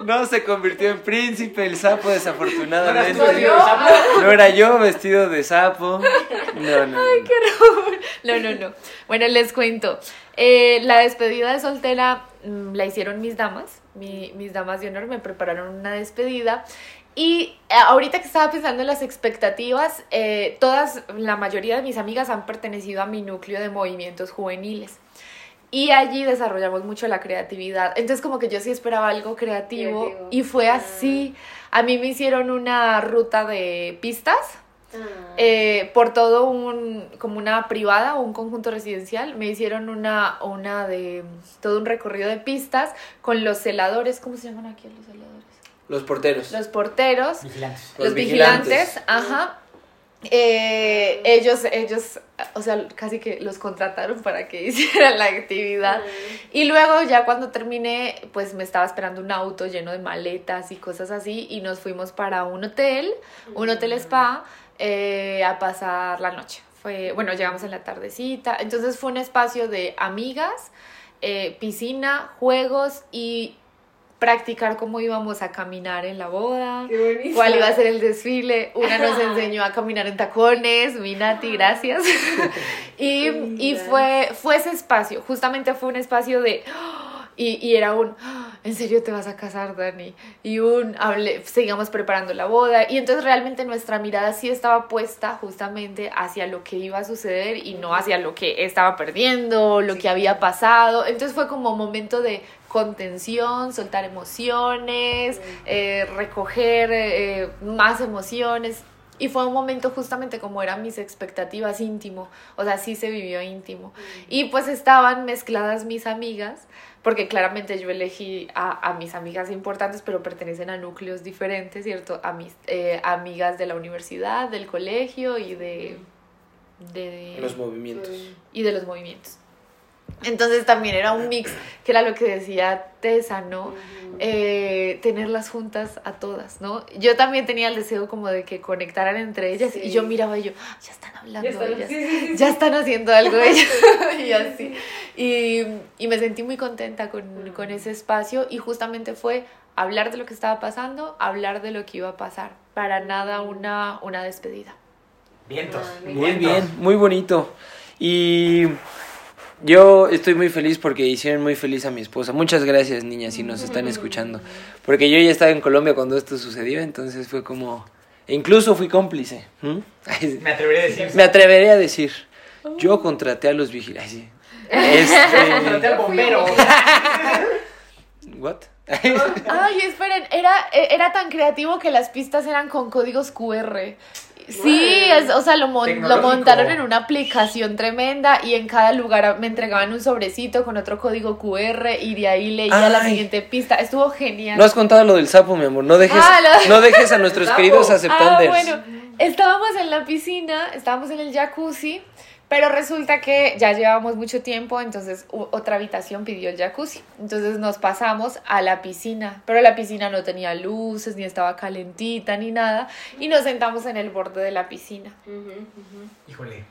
No se convirtió en príncipe el sapo, desafortunadamente. ¿No era yo vestido de sapo. No, no. No, no, no. Bueno, les cuento. Eh, la despedida de soltera mm, la hicieron mis damas. Mi- mis damas de honor me prepararon una despedida. Y eh, ahorita que estaba pensando en las expectativas, eh, todas, la mayoría de mis amigas han pertenecido a mi núcleo de movimientos juveniles. Y allí desarrollamos mucho la creatividad. Entonces como que yo sí esperaba algo creativo, Creativo. y fue así. A mí me hicieron una ruta de pistas eh, por todo un, como una privada o un conjunto residencial, me hicieron una, una de, todo un recorrido de pistas con los celadores, ¿cómo se llaman aquí los celadores? Los porteros. Los porteros, Vigilantes. los, Los vigilantes, vigilantes. ajá. Eh, ellos, ellos, o sea, casi que los contrataron para que [laughs] hicieran la actividad. Y luego ya cuando terminé, pues me estaba esperando un auto lleno de maletas y cosas así y nos fuimos para un hotel, un hotel spa, eh, a pasar la noche. Fue, bueno, llegamos en la tardecita, entonces fue un espacio de amigas, eh, piscina, juegos y practicar cómo íbamos a caminar en la boda, Qué cuál iba a ser el desfile. Una nos enseñó a caminar en tacones, mi Nati, gracias. [laughs] y y fue, fue ese espacio, justamente fue un espacio de... [gasps] Y, y era un, "Ah, [gasps] ¿en serio te vas a casar, Dani? Y un, hable, sigamos preparando la boda. Y entonces realmente nuestra mirada sí estaba puesta justamente hacia lo que iba a suceder y no hacia lo que estaba perdiendo, lo que había pasado. Entonces fue como momento de contención, soltar emociones, eh, recoger eh, más emociones. Y fue un momento justamente como eran mis expectativas íntimo, o sea, sí se vivió íntimo. Y pues estaban mezcladas mis amigas, porque claramente yo elegí a, a mis amigas importantes, pero pertenecen a núcleos diferentes, ¿cierto? A mis eh, amigas de la universidad, del colegio y de... de Los movimientos. y de los movimientos. Entonces también era un mix, que era lo que decía Tessa, ¿no? Eh, tenerlas juntas a todas, ¿no? Yo también tenía el deseo como de que conectaran entre ellas y yo miraba y yo, "Ah, ya están hablando Ya están- ellas, sí, sí, sí, ya están haciendo algo [laughs] ellas [laughs] y así. Y, y me sentí muy contenta con, con ese espacio y justamente fue hablar de lo que estaba pasando, hablar de lo que iba a pasar, para nada una, una despedida. Vientos. Ah, Muy vientos. bien, muy bonito. Y yo estoy muy feliz porque hicieron muy feliz a mi esposa. Muchas gracias, niñas, si nos están escuchando. Porque yo ya estaba en Colombia cuando esto sucedió, entonces fue como... e Incluso fui cómplice. ¿m? Me atrevería a decir. Me atrevería a decir, yo contraté a los vigilantes. sí. [laughs] Contraté Este, al bombero. ¿What? Ay, esperen, era, e, era tan creativo que las pistas eran con códigos QR. Sí, es- o sea, lo, mon- lo montaron en una aplicación tremenda y en cada lugar me entregaban un sobrecito con otro código QR y de ahí leía la siguiente pista. Estuvo genial. No has contado lo del sapo, mi amor. No dejes, Ah, lo- no dejes a nuestros queridos Ah, aceptanders. bueno, estábamos en la piscina, estábamos en el jacuzzi, pero resulta que ya llevábamos mucho tiempo, entonces otra habitación pidió el jacuzzi. Entonces nos pasamos a la piscina, pero la piscina no tenía luces, ni estaba calentita, ni nada, y nos sentamos en el borde de la piscina. Híjole.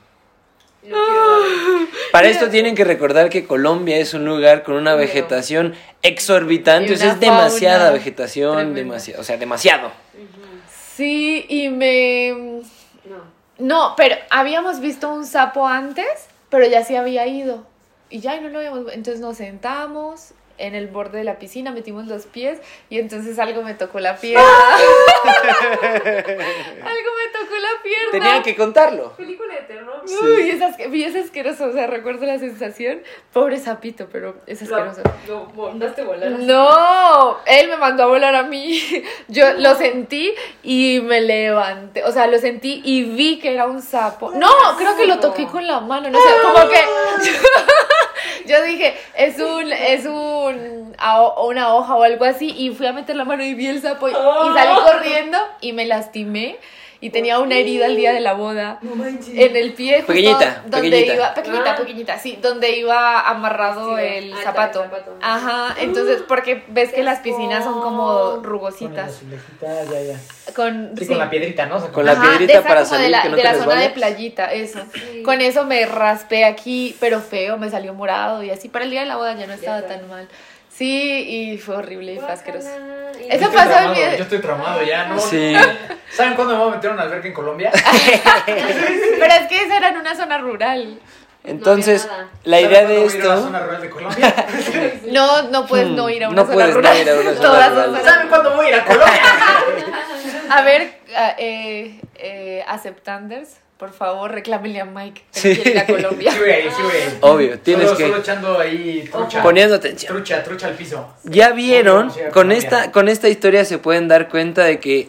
Para esto tienen que recordar que Colombia es un lugar con una vegetación exorbitante, o sea, es demasiada vegetación, demasiado, o sea, demasiado. Sí, y me... No. Pero habíamos visto un sapo antes, pero ya se había ido. Y ya no lo habíamos. Entonces nos sentamos en el borde de la piscina, metimos los pies y entonces algo me tocó la pierna. [laughs] [laughs] algo me tocó la pierna. Tenían que contarlo. Película de terror. Uy, es, asque- y es asqueroso, o sea, recuerdo la sensación. Pobre sapito, pero es asqueroso. Lo mandaste volar. No, él me mandó a volar a mí. [laughs] Yo lo sentí y me levanté. O sea, lo sentí y vi que era un sapo. No, creo que lo toqué con la mano. No sé, como que. Yo dije, es un, es un, a- una hoja o algo así. Y fui a meter la mano y vi el sapo y, y salí corriendo y me lastimé. Y tenía una herida el día de la boda en el pie justo Pequeñita, donde pequeñita. iba pequeñita Ah. pequeñita sí donde iba amarrado Sí, el ah, zapato. el zapato. ajá entonces porque ves que las piscinas son como. Con rugositas ya, ya. con Sí, sí. con la piedrita, ¿no? O sea, Con la piedrita de esa para como de salir, la, que no de te la zona de playita eso Sí. con eso me raspé aquí pero feo me salió morado y así para el día de la boda ya no estaba tan mal sí y fue horrible y fue asqueroso Eso pasó en mi- Yo estoy traumado ya, ¿no? Sí. [laughs] ¿Saben cuándo me voy a meter a una alberca en Colombia? [laughs] pero es que eso era en una zona rural Entonces, la ¿Saben idea de a ir a la esto... zona rural de Colombia? [laughs] no no puedes no ir a una no zona puedes no rural ir a una zona rural. ¿Saben cuándo voy a ir a Colombia? A ver, eh, eh, aceptanders, por favor, reclámenle a Mike Sí. quiere ir a Colombia. Sí, sí. Obvio, tienes Solo- que- Solo echando ahí trucha. Poniendo atención. Trucha, trucha al piso. Ya vieron, Obvio, sí, a con Colombia. esta, con esta historia se pueden dar cuenta de que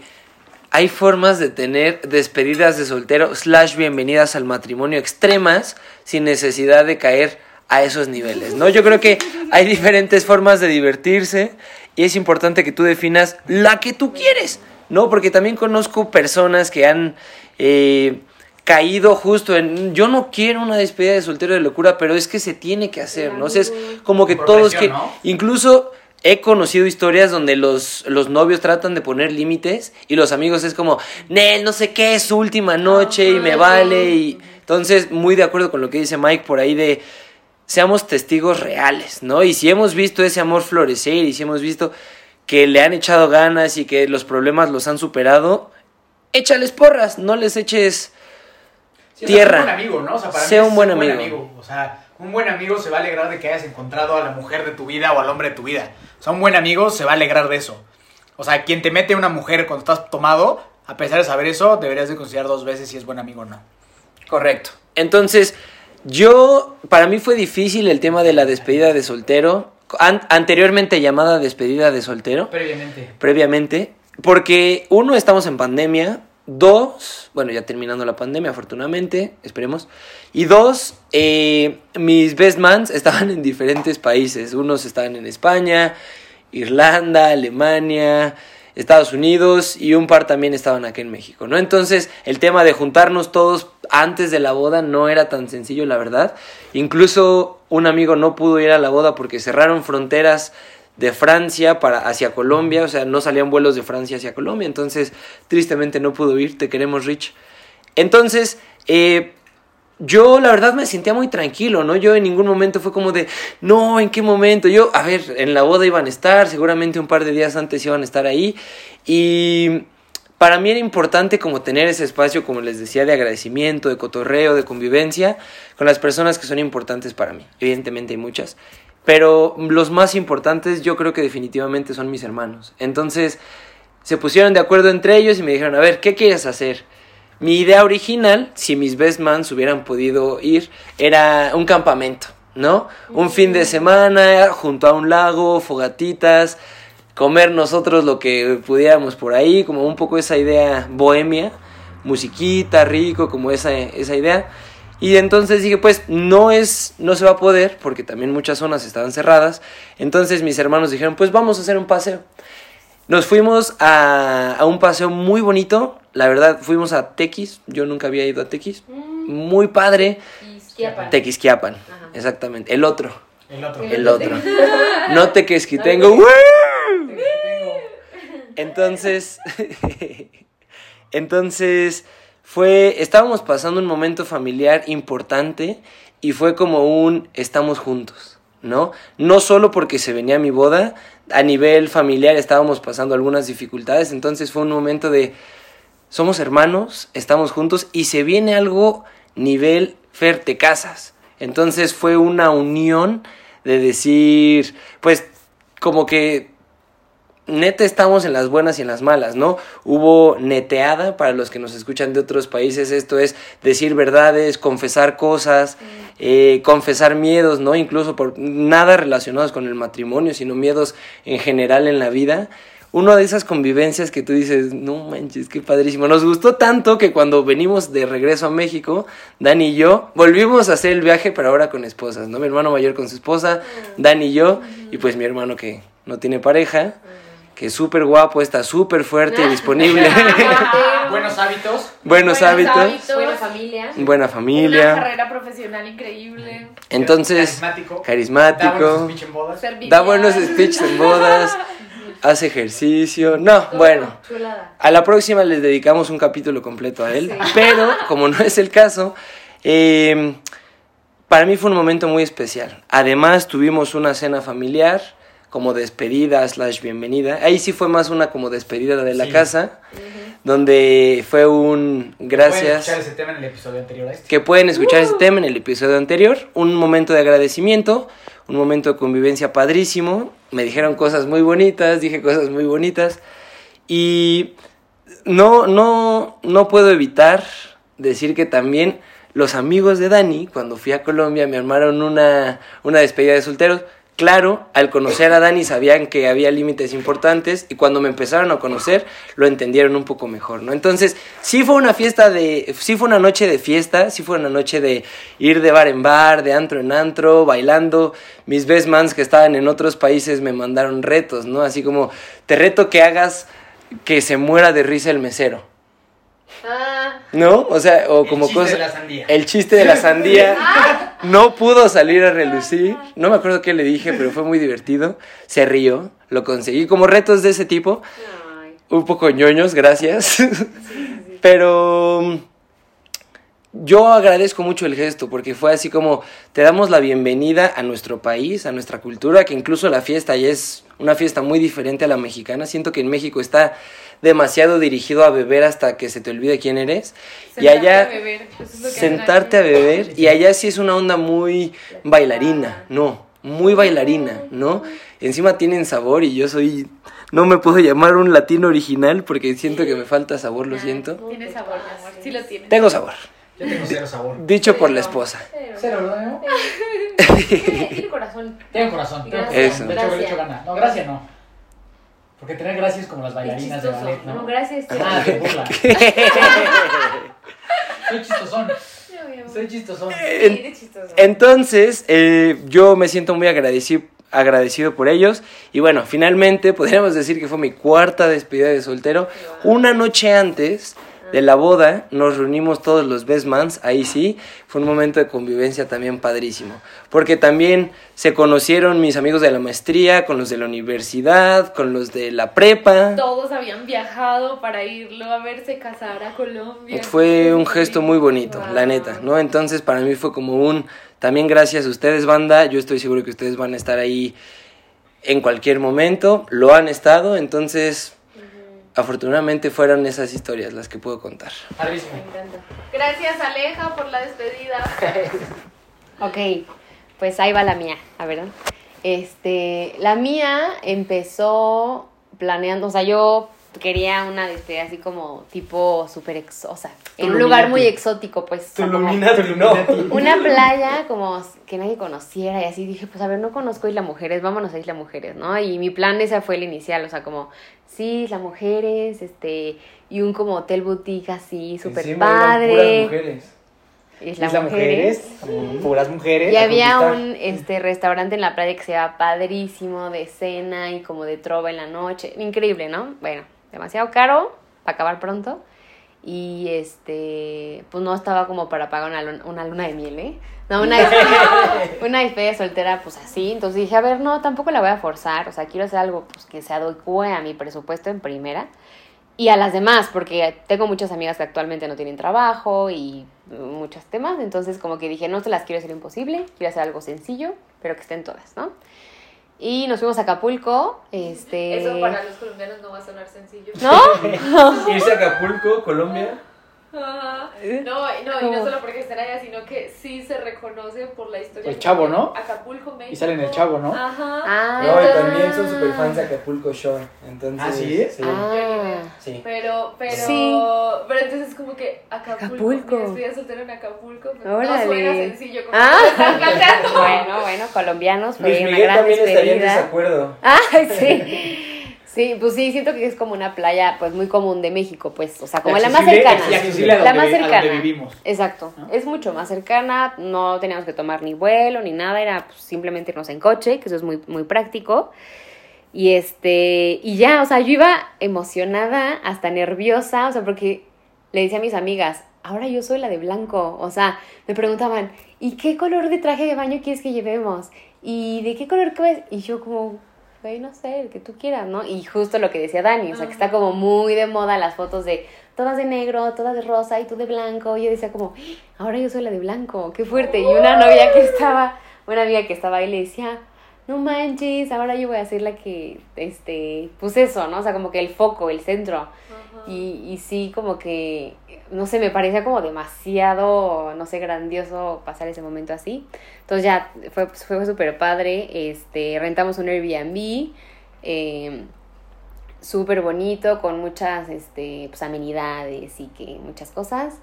hay formas de tener despedidas de soltero slash bienvenidas al matrimonio extremas sin necesidad de caer a esos niveles, ¿no? Yo creo que hay diferentes formas de divertirse y es importante que tú definas la que tú quieres, ¿no? Porque también conozco personas que han eh, caído justo en, yo no quiero una despedida de soltero de locura, pero es que se tiene que hacer, ¿no? O sea, es como que Por todos presión, que... ¿no? Incluso he conocido historias donde los, los novios tratan de poner límites y los amigos es como, Nel, no sé qué, es su última noche y me vale. Y entonces, muy de acuerdo con lo que dice Mike por ahí de seamos testigos reales, ¿no? Y si hemos visto ese amor florecer y si hemos visto que le han echado ganas y que los problemas los han superado, échales porras, no les eches... Sí, o sea, Tierra. Un buen amigo, ¿no? O sea, para Sea mí es un buen amigo. O sea, un buen amigo se va a alegrar de que hayas encontrado a la mujer de tu vida o al hombre de tu vida. O sea, un buen amigo se va a alegrar de eso. O sea, quien te mete una mujer cuando estás tomado, a pesar de saber eso, deberías de considerar dos veces si es buen amigo o no. Correcto. Entonces, yo, para mí fue difícil el tema de la despedida de soltero, an- anteriormente llamada despedida de soltero, Previamente. previamente, porque uno, estamos en pandemia, dos, bueno, ya terminando la pandemia, afortunadamente, esperemos. Y dos, eh, mis best mans [laughs] estaban en diferentes países. Unos estaban en España, Irlanda, Alemania, Estados Unidos y un par también estaban aquí en México, ¿no? Entonces, el tema de juntarnos todos antes de la boda no era tan sencillo, la verdad. Incluso un amigo no pudo ir a la boda porque cerraron fronteras de Francia para hacia Colombia, o sea, no salían vuelos de Francia hacia Colombia, entonces tristemente no pudo ir, te queremos Rich. Entonces, eh, yo la verdad me sentía muy tranquilo, ¿no? Yo en ningún momento fue como de, no, ¿en qué momento? Yo, a ver, en la boda iban a estar, seguramente un par de días antes iban a estar ahí y para mí era importante como tener ese espacio, como les decía, de agradecimiento, de cotorreo, de convivencia con las personas que son importantes para mí. Evidentemente hay muchas, pero los más importantes yo creo que definitivamente son mis hermanos. Entonces se pusieron de acuerdo entre ellos y me dijeron, a ver, ¿qué quieres hacer? Mi idea original, si mis best mans hubieran podido ir, era un campamento, ¿no? Un fin de semana junto a un lago, fogatitas, comer nosotros lo que pudiéramos por ahí, como un poco esa idea bohemia, musiquita, rico, como esa, esa idea. Y entonces dije, pues no es, no se va a poder, porque también muchas zonas estaban cerradas. Entonces mis hermanos dijeron, pues vamos a hacer un paseo. Nos fuimos a, a un paseo muy bonito. La verdad, fuimos a Tequis. Yo nunca había ido a Tequis. Muy padre. Tequisquiapan. Exactamente. El otro. El otro. El otro. [laughs] No Tequisquitengo. Entonces. [laughs] Entonces. Fue. Estábamos pasando un momento familiar importante. Y fue como un estamos juntos. ¿No? No solo porque se venía mi boda, a nivel familiar estábamos pasando algunas dificultades, entonces fue un momento de somos hermanos, estamos juntos y se viene algo nivel Fer, te casas. Entonces fue una unión de decir, pues como que neta estamos en las buenas y en las malas, ¿no? Hubo neteada para los que nos escuchan de otros países, esto es decir verdades, confesar cosas, eh, confesar miedos, ¿no? Incluso por nada relacionados con el matrimonio, sino miedos en general en la vida. Una de esas convivencias que tú dices, no manches, qué padrísimo. Nos gustó tanto que cuando venimos de regreso a México, Dani y yo volvimos a hacer el viaje, pero ahora con esposas, ¿no? Mi hermano mayor con su esposa, Dani y yo, y pues mi hermano que no tiene pareja que es súper guapo, está súper fuerte y disponible. [laughs] [laughs] Buenos hábitos. Buenos hábitos. Buena familia. Buena Una familia. carrera profesional increíble. Entonces, Carismático. carismático. Da buenos speech en bodas. Da buenos speeches en bodas. [laughs] Hace ejercicio. No, bueno. Chulada. A la próxima les dedicamos un capítulo completo a él. Pero, como no es el caso, eh, para mí fue un momento muy especial. Además, tuvimos una cena familiar, como despedida slash bienvenida. Ahí sí fue más una como despedida de la Sí. casa, donde fue un Pueden gracias. escuchar ese tema en el episodio anterior este. que pueden escuchar ese tema en el episodio anterior. Un momento de agradecimiento, un momento de convivencia padrísimo. Me dijeron cosas muy bonitas, dije cosas muy bonitas. Y no, no, no puedo evitar decir que también los amigos de Dani, cuando fui a Colombia, me armaron una, una despedida de solteros. Claro, al conocer a Dani sabían que había límites importantes y cuando me empezaron a conocer lo entendieron un poco mejor, ¿no? Entonces, sí fue una fiesta de, sí fue una noche de fiesta, sí fue una noche de ir de bar en bar, de antro en antro, bailando. Mis best mans que estaban en otros países me mandaron retos, ¿no? Así como, te reto que hagas que se muera de risa el mesero. Ah, ¿No? O sea, o como chiste cosa. de la sandía. El chiste de la sandía [laughs] no pudo salir a relucir. No me acuerdo qué le dije, pero fue muy divertido. Se rió, lo conseguí. Como retos de ese tipo, ay. un poco ñoños, gracias. Pero yo agradezco mucho el gesto porque fue así como te damos la bienvenida a nuestro país, a nuestra cultura, que incluso la fiesta ya es una fiesta muy diferente a la mexicana. Siento que en México está demasiado dirigido a beber hasta que se te olvide quién eres. y allá a beber, es sentarte a beber y allá sí es una onda muy bailarina, no, muy bailarina, ¿no? Encima tienen sabor y yo soy no me puedo llamar un latino original porque siento que me falta sabor, lo siento. Tiene sabor, mi amor. Sí lo tiene. Tengo sabor, Yo tengo cero sabor. dicho por la esposa. Cero. ¿verdad? Tiene, tiene corazón. Tengo corazón. Tengo Gracias. corazón. Le echo- le echo Gracias. ganas. No, gracias no. Porque tener gracias como las bailarinas de ballet, ¿no? No, gracias. Ah, te burla. [laughs] Soy chistosón. Soy chistosón. Sí, de chistoso. Entonces, eh, yo me siento muy agradecido, agradecido por ellos. Y bueno, finalmente [laughs] podríamos decir que fue mi cuarta despedida de soltero. Una noche antes de la boda nos reunimos todos los best mans, ahí sí, fue un momento de convivencia también padrísimo. Porque también se conocieron mis amigos de la maestría, con los de la universidad, con los de la prepa. Todos habían viajado para irlo a verse casar a Colombia. Fue un gesto muy bonito, la neta, ¿no? Entonces para mí fue como un, también gracias a ustedes, banda, yo estoy seguro que ustedes van a estar ahí en cualquier momento, lo han estado, entonces afortunadamente fueron esas historias las que puedo contar. Me encanta. Gracias, Aleja, por la despedida. [laughs] Ok, pues ahí va la mía, a ver. Este, la mía empezó planeando, o sea, yo quería una despedida así como tipo súper ex, o sea, en un lugar muy exótico, pues. sea, como [laughs] una playa como que nadie conociera y así dije, pues a ver, no conozco Isla Mujeres, vámonos a Isla Mujeres, ¿no? Y mi plan ese fue el inicial, o sea, como, sí, Isla Mujeres, este, y un como hotel boutique así, súper padre. Isla, Isla Mujeres. Mujeres, puras mujeres. Y a había conquistar. un este restaurante en la playa que se llama padrísimo, de cena y como de trova en la noche. Increíble, ¿no? Bueno, demasiado caro para acabar pronto. Y este, pues no estaba como para pagar una, luna- una luna de miel, ¿eh? No, una, [laughs] una despedida soltera, pues así. Entonces dije, a ver, no, tampoco la voy a forzar. O sea, quiero hacer algo pues, que se adecue a mi presupuesto en primera. Y a las demás, porque tengo muchas amigas que actualmente no tienen trabajo y muchos temas, entonces como que dije, no se las quiero hacer imposible, quiero hacer algo sencillo, pero que estén todas, ¿no? Y nos fuimos a Acapulco, este... Eso para los colombianos no va a sonar sencillo. ¿No? [laughs] Irse a Acapulco, Colombia. Ajá. [laughs] No, no, y no solo porque estén allá, sino que sí se reconoce por la historia. El que Chavo, ¿no? Acapulco, México. Y sale en el Chavo, ¿no? Ajá. Ah, No, y también son super fans de Acapulco Shore. Entonces, ¿Ah, sí? Ah, sí. Pero, pero, Sí. pero entonces es como que Acapulco, Acapulco. mi despedida soltera en Acapulco, pero Órale. no suena sencillo como Ah. planteando. [laughs] bueno, bueno, colombianos, Luis una Miguel gran también estaría en despedida. desacuerdo. [laughs] Ah, sí. Sí, pues sí, siento que es como una playa pues muy común de México, pues, o sea, como la más cercana. la donde más vi- a donde cercana. vivimos. Exacto. ¿No? Es mucho más cercana, no teníamos que tomar ni vuelo ni nada, era pues, simplemente irnos en coche, que eso es muy muy práctico. Y este, y ya, o sea, yo iba emocionada, hasta nerviosa, o sea, porque le decía a mis amigas, ahora yo soy la de blanco, o sea, me preguntaban, ¿y qué color de traje de baño quieres que llevemos? ¿Y de qué color que ves? Y yo como, güey, no sé, el que tú quieras, ¿no? Y justo lo que decía Dani, o sea, que está como muy de moda las fotos de todas de negro, todas de rosa y tú de blanco. Y yo decía como, ahora yo soy la de blanco, qué fuerte. Y una novia que estaba, una amiga que estaba ahí le decía, no manches, ahora yo voy a ser la que, este, pues eso, ¿no? O sea, como que el foco, el centro. Y, y sí, como que, no sé, me parecía como demasiado, no sé, grandioso pasar ese momento así. Entonces ya fue, fue súper padre. Este, rentamos un Airbnb. Eh, súper bonito, con muchas este, pues, amenidades y que muchas cosas.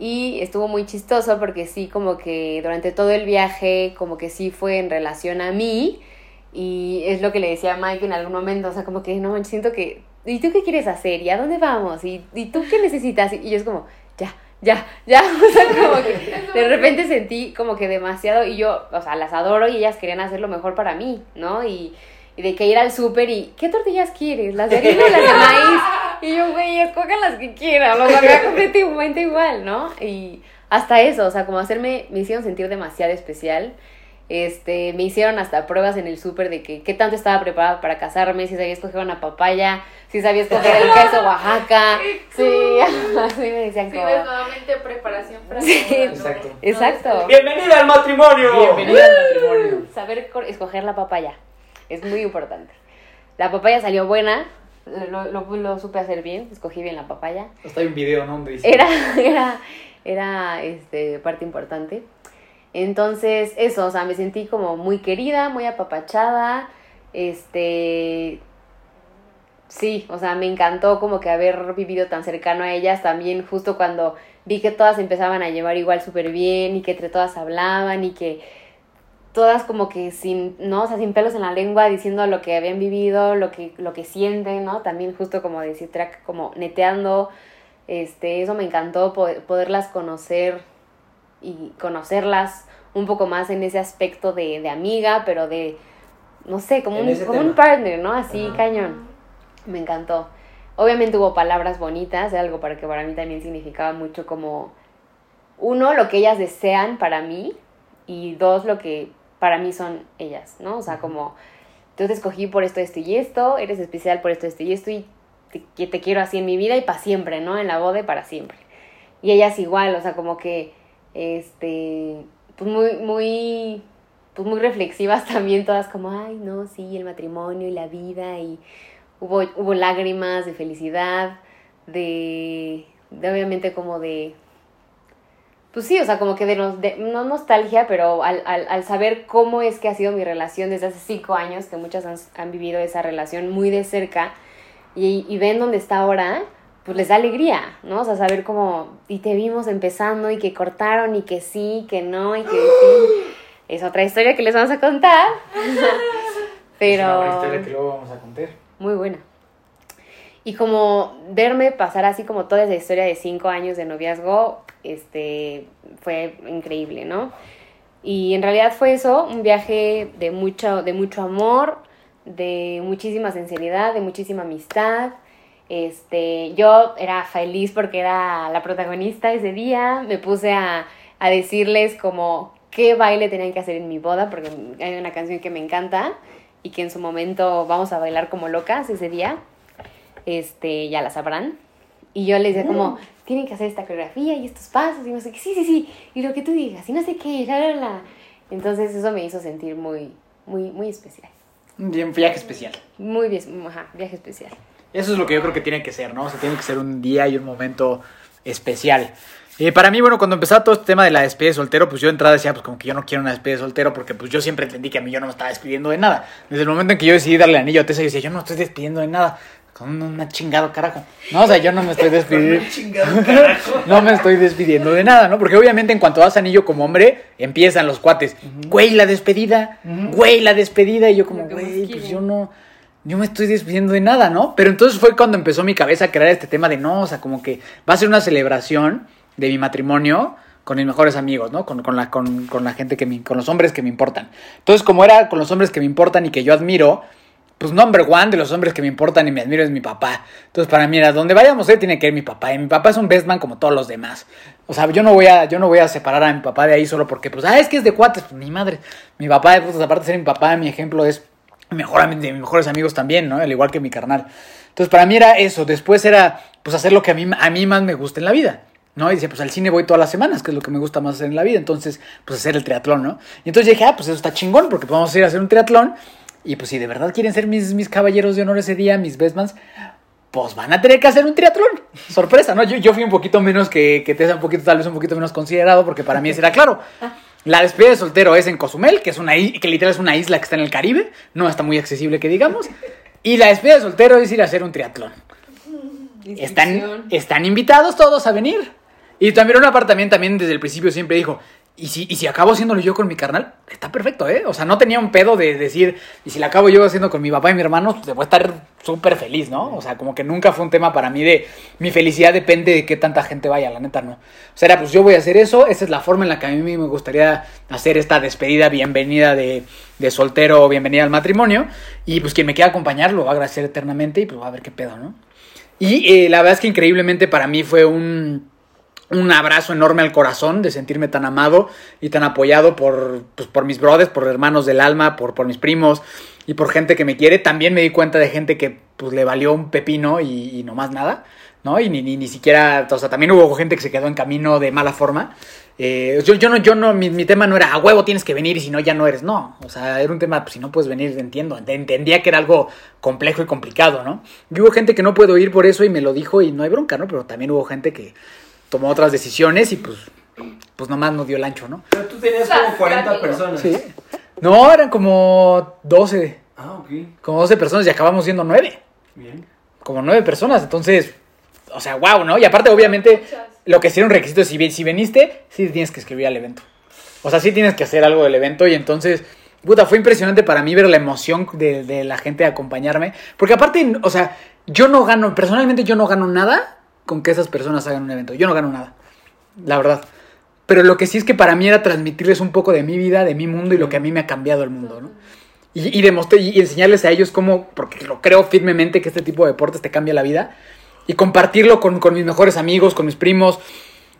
Y estuvo muy chistoso porque sí, como que durante todo el viaje, como que sí fue en relación a mí. Y es lo que le decía a Mike en algún momento, o sea, como que no, siento que, ¿y tú qué quieres hacer? ¿Y a dónde vamos? ¿Y, y tú qué necesitas? Y yo es como, ya, ya, ya, [laughs] o sea, como que de repente sentí como que demasiado, y yo, o sea, las adoro y ellas querían hacer lo mejor para mí, ¿no? Y, y de que ir al súper y, ¿qué tortillas quieres? ¿Las de harina o las de maíz? [laughs] Y yo, güey, escojan las que quieran, o sea, [laughs] me da completamente igual, ¿no? Y hasta eso, o sea, como hacerme, me hicieron sentir demasiado especial. Este, me hicieron hasta pruebas en el súper de que qué tanto estaba preparada para casarme, si sabía escoger una papaya, si sabía escoger el queso [laughs] Oaxaca. Sí, así me decían Sí, como... nuevamente preparación para Sí, exacto. No, Exacto. ¡Bienvenida al matrimonio! Bienvenida al matrimonio. Saber co- escoger la papaya es muy importante. La papaya salió buena, lo, lo, lo supe hacer bien, escogí bien la papaya. Hasta hay un video, ¿no? Donde dice, Era, [laughs] era, era este, parte importante. Entonces, eso, o sea, me sentí como muy querida, muy apapachada. Este. Sí, o sea, me encantó como que haber vivido tan cercano a ellas. También, justo cuando vi que todas empezaban a llevar igual súper bien y que entre todas hablaban y que. Todas como que sin, ¿no? O sea, sin pelos en la lengua, diciendo lo que habían vivido, lo que, lo que sienten, ¿no? También justo como decir track, como neteando, este, eso me encantó, poderlas conocer y conocerlas un poco más en ese aspecto de, de amiga, pero de, no sé, como, un, como un partner, ¿no? Así, cañón. Me encantó. Obviamente hubo palabras bonitas, algo para que para mí también significaba mucho como, uno, lo que ellas desean para mí, y dos, lo que para mí son ellas, ¿no? O sea, como, yo te escogí por esto, esto y esto, eres especial por esto, esto y esto, y te, te quiero así en mi vida y para siempre, ¿no? En la boda y para siempre. Y ellas igual, o sea, como que, este, pues muy, muy, pues muy reflexivas [laughs] también, todas como, ay, no, sí, el matrimonio y la vida, y hubo, hubo lágrimas de felicidad, de, de obviamente como de, pues sí, o sea, como que de, de no nostalgia, pero al, al, al, saber cómo es que ha sido mi relación desde hace cinco años, que muchas han, han vivido esa relación muy de cerca, y, y ven dónde está ahora, pues les da alegría, ¿no? O sea, saber cómo, y te vimos empezando y que cortaron y que sí, que no y que sí. Es otra historia que les vamos a contar. [laughs] Pero... Es otra historia que luego vamos a contar. Muy buena. Y como verme pasar así como toda esa historia de cinco años de noviazgo, este, fue increíble, ¿no? Y en realidad fue eso, un viaje de mucho, de mucho amor, de muchísima sinceridad, de muchísima amistad, este, yo era feliz porque era la protagonista ese día, me puse a, a decirles como qué baile tenían que hacer en mi boda, porque hay una canción que me encanta y que en su momento vamos a bailar como locas ese día, este, ya la sabrán. Y yo les decía como, tienen que hacer esta coreografía y estos pasos y no sé qué, sí, sí, sí, y lo que tú digas y no sé qué, la, la, la. Entonces eso me hizo sentir muy, muy, muy especial. Un viaje especial. Muy bien, ajá, viaje especial. Eso es lo que yo creo que tiene que ser, ¿no? O sea, tiene que ser un día y un momento especial. Eh, para mí, bueno, cuando empezaba todo este tema de la despedida de soltero, pues yo de entrada decía, pues como que yo no quiero una despedida de soltero, porque pues yo siempre entendí que a mí yo no me estaba despidiendo de nada. Desde el momento en que yo decidí darle anillo a Tessa, yo decía, yo no estoy despidiendo de nada. Con una chingado carajo. No, o sea, yo no me estoy [laughs] despidiendo. [laughs] no me estoy despidiendo de nada, ¿no? Porque obviamente en cuanto das anillo como hombre, empiezan los cuates. Güey, la despedida. Güey, la despedida. Y yo como, güey, pues yo no yo me estoy despidiendo de nada, ¿no? Pero entonces fue cuando empezó mi cabeza a crear este tema de no, o sea, como que va a ser una celebración de mi matrimonio con mis mejores amigos, ¿no? Con, con la, con, con, la gente que me, con los hombres que me importan. Entonces, como era con los hombres que me importan y que yo admiro, pues number one de los hombres que me importan y me admiro es mi papá. Entonces, para mí era, donde vayamos, él tiene que ir mi papá. Y mi papá es un best man como todos los demás. O sea, yo no voy a, yo no voy a separar a mi papá de ahí solo porque, pues, ah, es que es de cuates. Pues, mi madre, mi papá, pues, aparte de ser mi papá, mi ejemplo es mejor de mis mejores amigos también, ¿no? Al igual que mi carnal. Entonces, para mí era eso. Después era, pues, hacer lo que a mí, a mí más me gusta en la vida. ¿no? Y dice, pues al cine voy todas las semanas, que es lo que me gusta más hacer en la vida. Entonces, pues hacer el triatlón, ¿no? Y entonces dije, ah, pues eso está chingón, porque vamos a ir a hacer un triatlón. Y pues si de verdad quieren ser mis, mis caballeros de honor ese día, mis bestmans, pues van a tener que hacer un triatlón. [laughs] Sorpresa, ¿no? Yo, yo fui un poquito menos que, que Tessa, un poquito, tal vez un poquito menos considerado, porque para mí era claro. La despedida de soltero es en Cozumel, que es una que literal es una isla que está en el Caribe, no está muy accesible que digamos. Y la despedida de soltero es ir a hacer un triatlón. Están, están invitados todos a venir. Y también una parte también, también desde el principio siempre dijo, y si, y si acabo haciéndolo yo con mi carnal, está perfecto, ¿eh? O sea, no tenía un pedo de decir, y si la acabo yo haciendo con mi papá y mi hermano, pues voy a estar súper feliz, ¿no? O sea, como que nunca fue un tema para mí de mi felicidad depende de qué tanta gente vaya, la neta no. O sea, era pues yo voy a hacer eso, esa es la forma en la que a mí me gustaría hacer esta despedida, bienvenida de, de soltero, bienvenida al matrimonio, y pues quien me quiera acompañar lo va a agradecer eternamente y pues va a ver qué pedo, ¿no? Y eh, la verdad es que increíblemente para mí fue un un abrazo enorme al corazón de sentirme tan amado y tan apoyado por, pues, por mis brothers, por hermanos del alma, por, por mis primos y por gente que me quiere. También me di cuenta de gente que pues, le valió un pepino y, no más nada, ¿no? Y ni, ni, ni, siquiera, o sea, también hubo gente que se quedó en camino de mala forma. Eh, yo, yo no, yo no, mi, mi, tema no era a huevo tienes que venir y si no ya no eres, no. O sea, era un tema, pues si no puedes venir, entiendo. Entendía que era algo complejo y complicado, ¿no? Y hubo gente que no puedo ir por eso y me lo dijo y no hay bronca, ¿no? Pero también hubo gente que tomó otras decisiones y pues, pues nomás nos dio el ancho, ¿no? Pero tú tenías como 40 personas. Sí. No, eran como 12. Ah, ok. Como 12 personas y acabamos siendo 9. Bien. Como 9 personas, entonces, o sea, wow, ¿no? Y aparte, obviamente, lo que sí era un requisito, si, si veniste, sí tienes que escribir al evento. O sea, sí tienes que hacer algo del evento y entonces, puta, fue impresionante para mí ver la emoción de, de la gente de acompañarme. Porque aparte, o sea, yo no gano, personalmente yo no gano nada con que esas personas hagan un evento. Yo no gano nada, la verdad. Pero lo que sí es que para mí era transmitirles un poco de mi vida, de mi mundo y lo que a mí me ha cambiado el mundo, ¿no? Y, y, y enseñarles a ellos cómo, porque lo creo firmemente que este tipo de deportes te cambia la vida, y compartirlo con, con mis mejores amigos, con mis primos.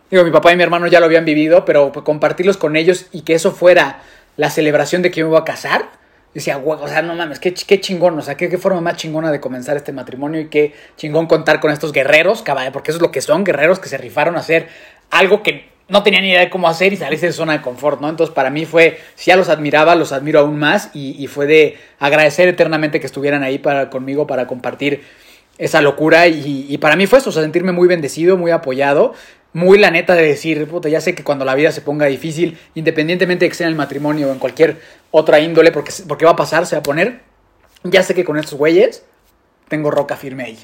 Digo, mi papá y mi hermano ya lo habían vivido, pero compartirlos con ellos y que eso fuera la celebración de que yo me voy a casar. Decía, o sea, no mames, qué, qué chingón, o sea, qué, qué, forma más chingona de comenzar este matrimonio y qué chingón contar con estos guerreros, porque eso es lo que son, guerreros que se rifaron a hacer algo que no tenía ni idea de cómo hacer y salirse de zona de confort, ¿no? Entonces para mí fue, si ya los admiraba, los admiro aún más y, y fue de agradecer eternamente que estuvieran ahí para, conmigo para compartir esa locura y, y, para mí fue eso, o sea, sentirme muy bendecido, muy apoyado, muy la neta de decir, puta, ya sé que cuando la vida se ponga difícil, independientemente de que sea en el matrimonio o en cualquier otra índole, porque, porque va a pasar, se va a poner, ya sé que con estos güeyes tengo roca firme ahí.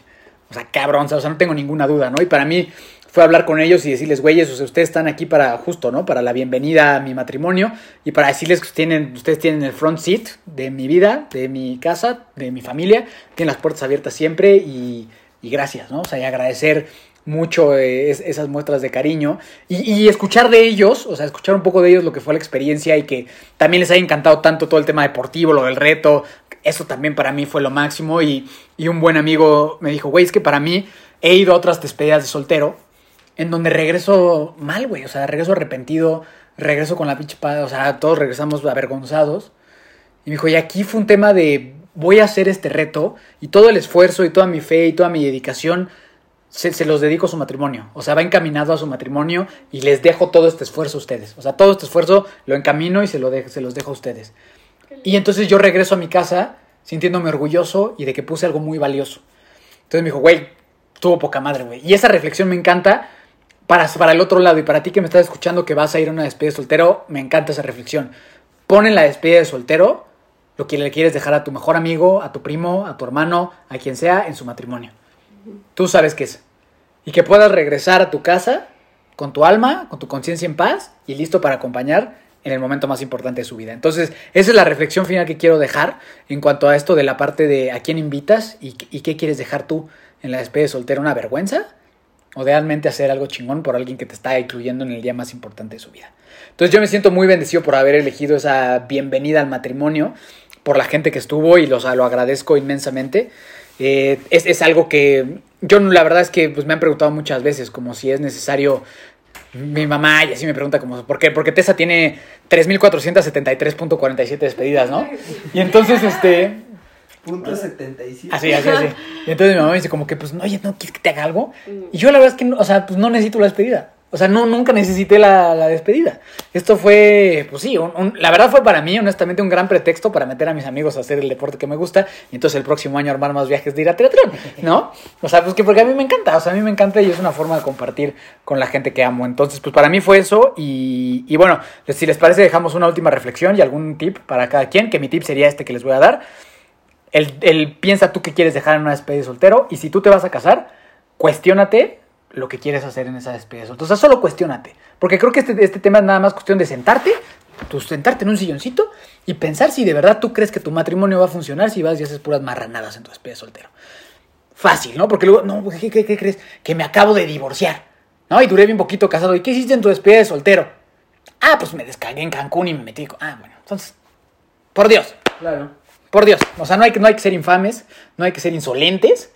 O sea, cabrón, o sea, no tengo ninguna duda, ¿no? Y para mí fue hablar con ellos y decirles, güeyes, o sea, ustedes están aquí para justo, ¿no? Para la bienvenida a mi matrimonio y para decirles que tienen, ustedes tienen el front seat de mi vida, de mi casa, de mi familia, tienen las puertas abiertas siempre y, y gracias, ¿no? O sea, y agradecer mucho eh, es, esas muestras de cariño y, y, escuchar de ellos, o sea, escuchar un poco de ellos lo que fue la experiencia y que también les haya encantado tanto todo el tema deportivo, lo del reto, eso también para mí fue lo máximo y, y un buen amigo me dijo, güey, es que para mí he ido a otras despedidas de soltero en donde regreso mal, güey, o sea, regreso arrepentido, regreso con la pinche padre, o sea, todos regresamos avergonzados. Y me dijo, y aquí fue un tema de voy a hacer este reto y todo el esfuerzo y toda mi fe y toda mi dedicación se, se, los dedico a su matrimonio. O sea, va encaminado a su matrimonio y les dejo todo este esfuerzo a ustedes. O sea, todo este esfuerzo lo encamino y se, lo de, se los dejo a ustedes. Y entonces yo regreso a mi casa sintiéndome orgulloso y de que puse algo muy valioso. Entonces me dijo, güey, tuvo poca madre, güey. Y esa reflexión me encanta para, para el otro lado. Y para ti que me estás escuchando que vas a ir a una despedida de soltero, me encanta esa reflexión. Pon en la despedida de soltero lo que le quieres dejar a tu mejor amigo, a tu primo, a tu hermano, a quien sea en su matrimonio. Tú sabes qué es. Y que puedas regresar a tu casa con tu alma, con tu conciencia en paz y listo para acompañar en el momento más importante de su vida. Entonces, esa es la reflexión final que quiero dejar en cuanto a esto de la parte de a quién invitas y, qué quieres dejar tú en la despedida de soltero. ¿Una vergüenza? o realmente hacer algo chingón por alguien que te está incluyendo en el día más importante de su vida. Entonces yo me siento muy bendecido por haber elegido esa bienvenida al matrimonio, por la gente que estuvo y los, lo agradezco inmensamente. Eh, es, es, algo que yo la verdad es que pues, me han preguntado muchas veces, como si es necesario mi mamá y así me pregunta como, ¿por qué? Porque Tessa tiene 3.473.47 despedidas, ¿no? Y entonces, este, Punto 77. Así, así, así. Y entonces mi mamá me dice como que, pues, oye, ¿no quieres que te haga algo? Y yo la verdad es que, no, o sea, pues no necesito la despedida. O sea, no, nunca necesité la, la despedida. Esto fue, pues sí, un, un, la verdad fue para mí, honestamente, un gran pretexto para meter a mis amigos a hacer el deporte que me gusta y entonces el próximo año armar más viajes de ir a triatlón, ¿no? [laughs] O sea, pues que porque a mí me encanta, o sea, a mí me encanta y es una forma de compartir con la gente que amo. Entonces, pues para mí fue eso y, y bueno, si les parece, dejamos una última reflexión y algún tip para cada quien, que mi tip sería este que les voy a dar. El, el, piensa tú qué quieres dejar en una despedida de soltero y si tú te vas a casar, cuestiónate lo que quieres hacer en esa despedida de soltero. O sea, solo cuestiónate. Porque creo que este, este tema es nada más cuestión de sentarte, tú sentarte en un silloncito y pensar si de verdad tú crees que tu matrimonio va a funcionar si vas y haces puras marranadas en tu despedida de soltero. Fácil, ¿no? Porque luego, no, ¿qué, qué, qué crees? Que me acabo de divorciar, ¿no? Y duré bien poquito casado. ¿Y qué hiciste en tu despedida de soltero? Ah, pues me descargué en Cancún y me metí. Con... Ah, bueno, entonces, por Dios. Claro. Por Dios, o sea, no hay, no hay que ser infames, no hay que ser insolentes.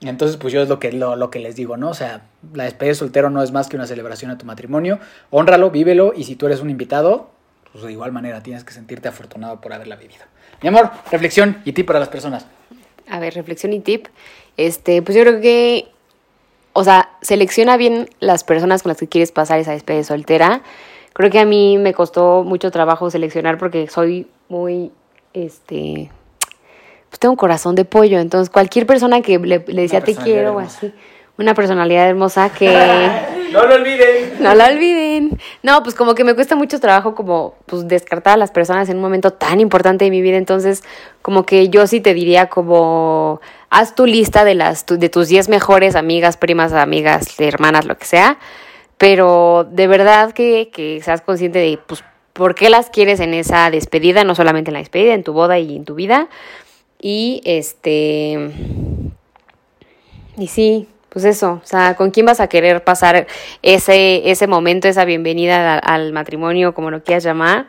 Entonces, pues yo es lo que, lo, lo, que les digo, ¿no? O sea, la despedida de soltero no es más que una celebración a tu matrimonio. Honralo, vívelo y si tú eres un invitado, pues de igual manera tienes que sentirte afortunado por haberla vivido. Mi amor, reflexión y tip para las personas. A ver, reflexión y tip. Este, pues yo creo que, o sea, selecciona bien las personas con las que quieres pasar esa despedida de soltera. Creo que a mí me costó mucho trabajo seleccionar porque soy muy este, pues tengo un corazón de pollo, entonces cualquier persona que le, le decía te quiero o así, una personalidad hermosa que... [laughs] no lo olviden. No lo olviden. No, pues como que me cuesta mucho trabajo como pues descartar a las personas en un momento tan importante de mi vida, entonces como que yo sí te diría como haz tu lista de las de tus 10 mejores amigas, primas, amigas, hermanas, lo que sea, pero de verdad que, que seas consciente de pues por qué las quieres en esa despedida, no solamente en la despedida, en tu boda y en tu vida. Y este. Y sí, pues eso, o sea, ¿con quién vas a querer pasar ese, ese momento, esa bienvenida al, matrimonio, como lo quieras llamar,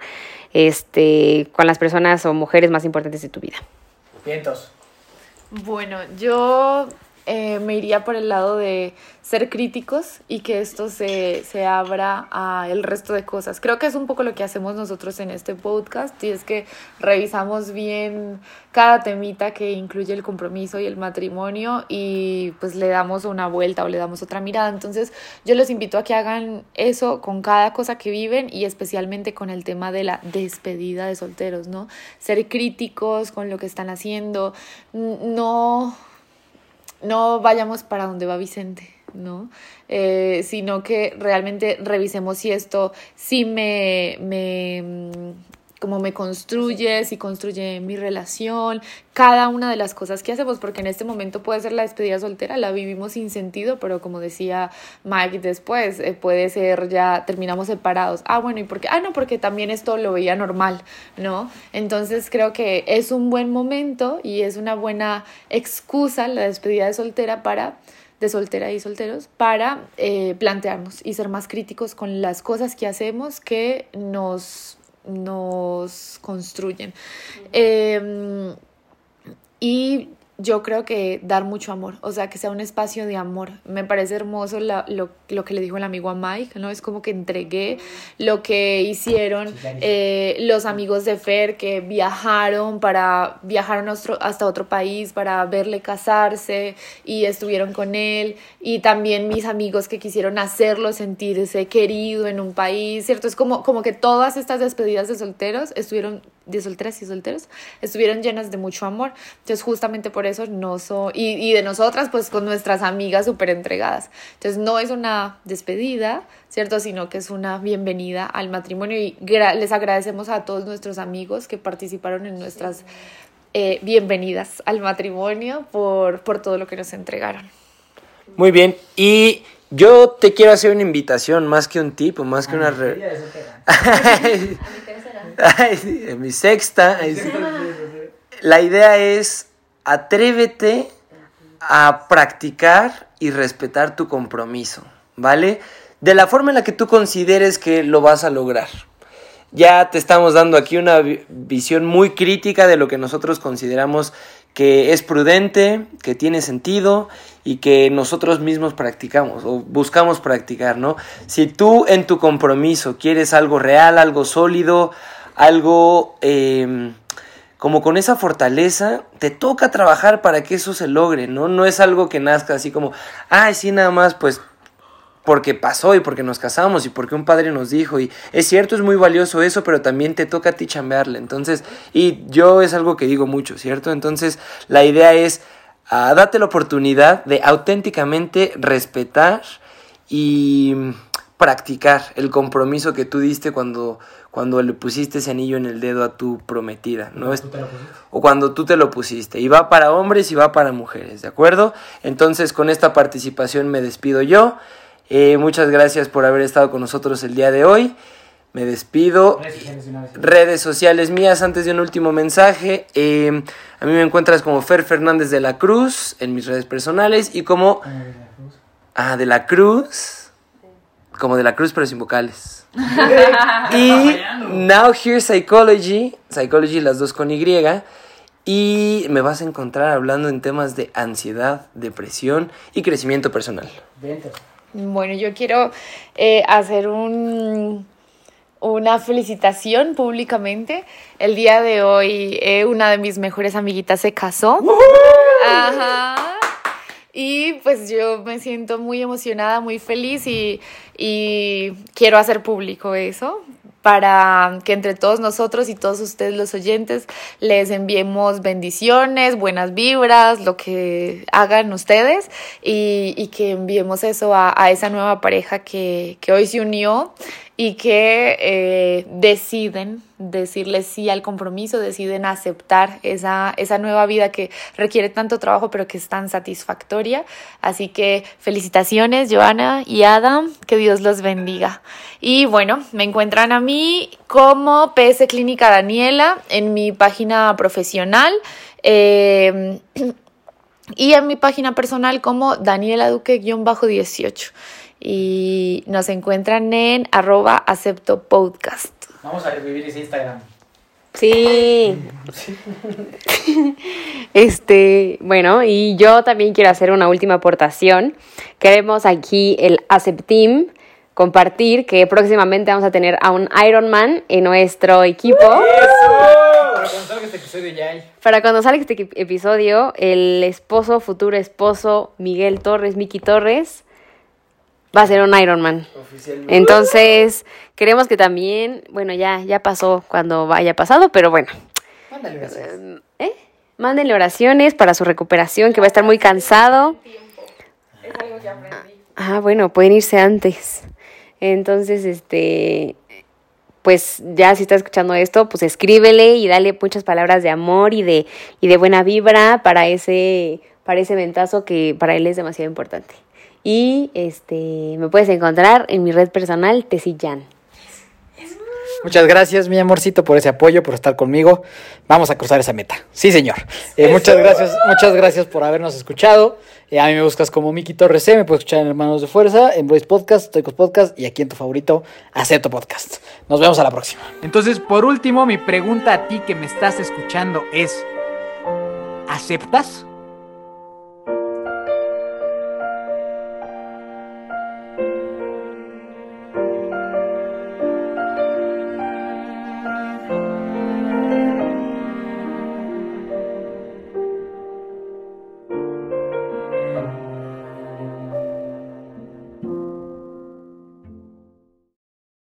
este, con las personas o mujeres más importantes de tu vida? Vientos. Bueno, yo eh, me iría por el lado de ser críticos y que esto se, se abra a el resto de cosas. Creo que es un poco lo que hacemos nosotros en este podcast y es que revisamos bien cada temita que incluye el compromiso y el matrimonio y pues le damos una vuelta o le damos otra mirada. Entonces yo los invito a que hagan eso con cada cosa que viven y especialmente con el tema de la despedida de solteros, ¿no? Ser críticos con lo que están haciendo, no no vayamos para donde va Vicente, ¿no? Eh, sino que realmente revisemos si esto sí me, me como me construye, si construye mi relación, cada una de las cosas que hacemos, porque en este momento puede ser la despedida soltera, la vivimos sin sentido, pero como decía Mike después, eh, puede ser ya terminamos separados. Ah, bueno, ¿y por qué? Ah, no, porque también esto lo veía normal, ¿no? Entonces creo que es un buen momento y es una buena excusa la despedida de soltera para de soltera y solteros para eh, plantearnos y ser más críticos con las cosas que hacemos que nos nos construyen. Em, y yo creo que dar mucho amor, o sea, que sea un espacio de amor. Me parece hermoso lo, lo, que le dijo el amigo a Mike, ¿no? Es como que entregué lo que hicieron eh, los amigos de Fer que viajaron para, viajaron hasta otro país para verle casarse y estuvieron con él. Y también mis amigos que quisieron hacerlo sentirse querido en un país, ¿cierto? Es como, como que todas estas despedidas de solteros estuvieron de solteras y solteros estuvieron llenas de mucho amor. Entonces, justamente por eso no soy, y, y de nosotras, pues con nuestras amigas súper entregadas. Entonces, no es una despedida, ¿cierto? Sino que es una bienvenida al matrimonio y les agradecemos a todos nuestros amigos que participaron en nuestras eh, bienvenidas al matrimonio por, por todo lo que nos entregaron. Muy bien, y yo te quiero hacer una invitación, más que un tip, más que una... [laughs] [laughs] Ay, mi sexta. La idea es atrévete a practicar y respetar tu compromiso, ¿vale? De la forma en la que tú consideres que lo vas a lograr. Ya te estamos dando aquí una visión muy crítica de lo que nosotros consideramos que es prudente, que tiene sentido y que nosotros mismos practicamos o buscamos practicar, ¿no? Si tú en tu compromiso quieres algo real, algo sólido, algo em, como con esa fortaleza, te toca trabajar para que eso se logre, ¿no? No es algo que nazca así como, ay, sí, nada más, pues porque pasó y porque nos casamos y porque un padre nos dijo y es cierto, es muy valioso eso, pero también te toca a ti chambearle. Entonces, y yo es algo que digo mucho, ¿cierto? Entonces, la idea es, uh, date la oportunidad de auténticamente respetar y practicar el compromiso que tú diste cuando, cuando le pusiste ese anillo en el dedo a tu prometida, ¿no? o cuando tú te lo pusiste. Y va para hombres y va para mujeres, ¿de acuerdo? Entonces con esta participación me despido yo. Eh, muchas gracias por haber estado con nosotros el día de hoy. Me despido. Redes sociales, mías, antes de un último mensaje. Eh, a mí me encuentras como Fer Fernández de la Cruz en mis redes personales y como... Ah, de la Cruz como de la cruz, pero sin vocales. Y Now Here Psychology, Psychology las dos con Y, y me vas a encontrar hablando en temas de ansiedad, depresión y crecimiento personal. Bueno, yo quiero eh, hacer un, una felicitación públicamente. El día de hoy eh, una de mis mejores amiguitas se casó. Ajá. Y pues yo me siento muy emocionada, muy feliz y, y quiero hacer público eso para que entre todos nosotros y todos ustedes los oyentes les enviemos bendiciones, buenas vibras, lo que hagan ustedes y, y que enviemos eso a, a esa nueva pareja que, que hoy se unió y que eh, deciden decirle sí al compromiso, deciden aceptar esa, esa nueva vida que requiere tanto trabajo pero que es tan satisfactoria. Así que felicitaciones Joana y Adam, que Dios los bendiga. Y bueno, me encuentran a mí como PS Clínica Daniela en mi página profesional. Eh, [clears throat] y en mi página personal como Daniela Duque-18 y nos encuentran en arroba acepto podcast. Vamos a revivir ese Instagram. Sí. [laughs] este, bueno, y yo también quiero hacer una última aportación. Queremos aquí el Aceptim compartir que próximamente vamos a tener a un Ironman en nuestro equipo. Para cuando salga este episodio ya hay. Para cuando salga este episodio, el esposo, futuro esposo, Miguel Torres, Miki Torres, va a ser un Ironman. Oficialmente. Entonces, queremos que también, bueno, ya, ya pasó cuando haya pasado, pero bueno, Mándale gracias. ¿eh? Mándenle oraciones para su recuperación, que va a estar muy cansado. Ah, bueno, pueden irse antes. Entonces, este, pues ya si está escuchando esto, pues escríbele y dale muchas palabras de amor y de, y de buena vibra para ese, para ese ventazo que para él es demasiado importante. Y este, me puedes encontrar en mi red personal, Tesillán. Muchas gracias, mi amorcito, por ese apoyo, por estar conmigo. Vamos a cruzar esa meta. Sí, señor. Eh, muchas gracias, muchas gracias por habernos escuchado. Eh, a mí me buscas como Miki Torres C, me puedes escuchar en Hermanos de Fuerza, en Voice Podcast, Toicos Podcast y aquí en tu favorito, Acepto Podcast. Nos vemos a la próxima. Entonces, por último, mi pregunta a ti que me estás escuchando es, ¿aceptas?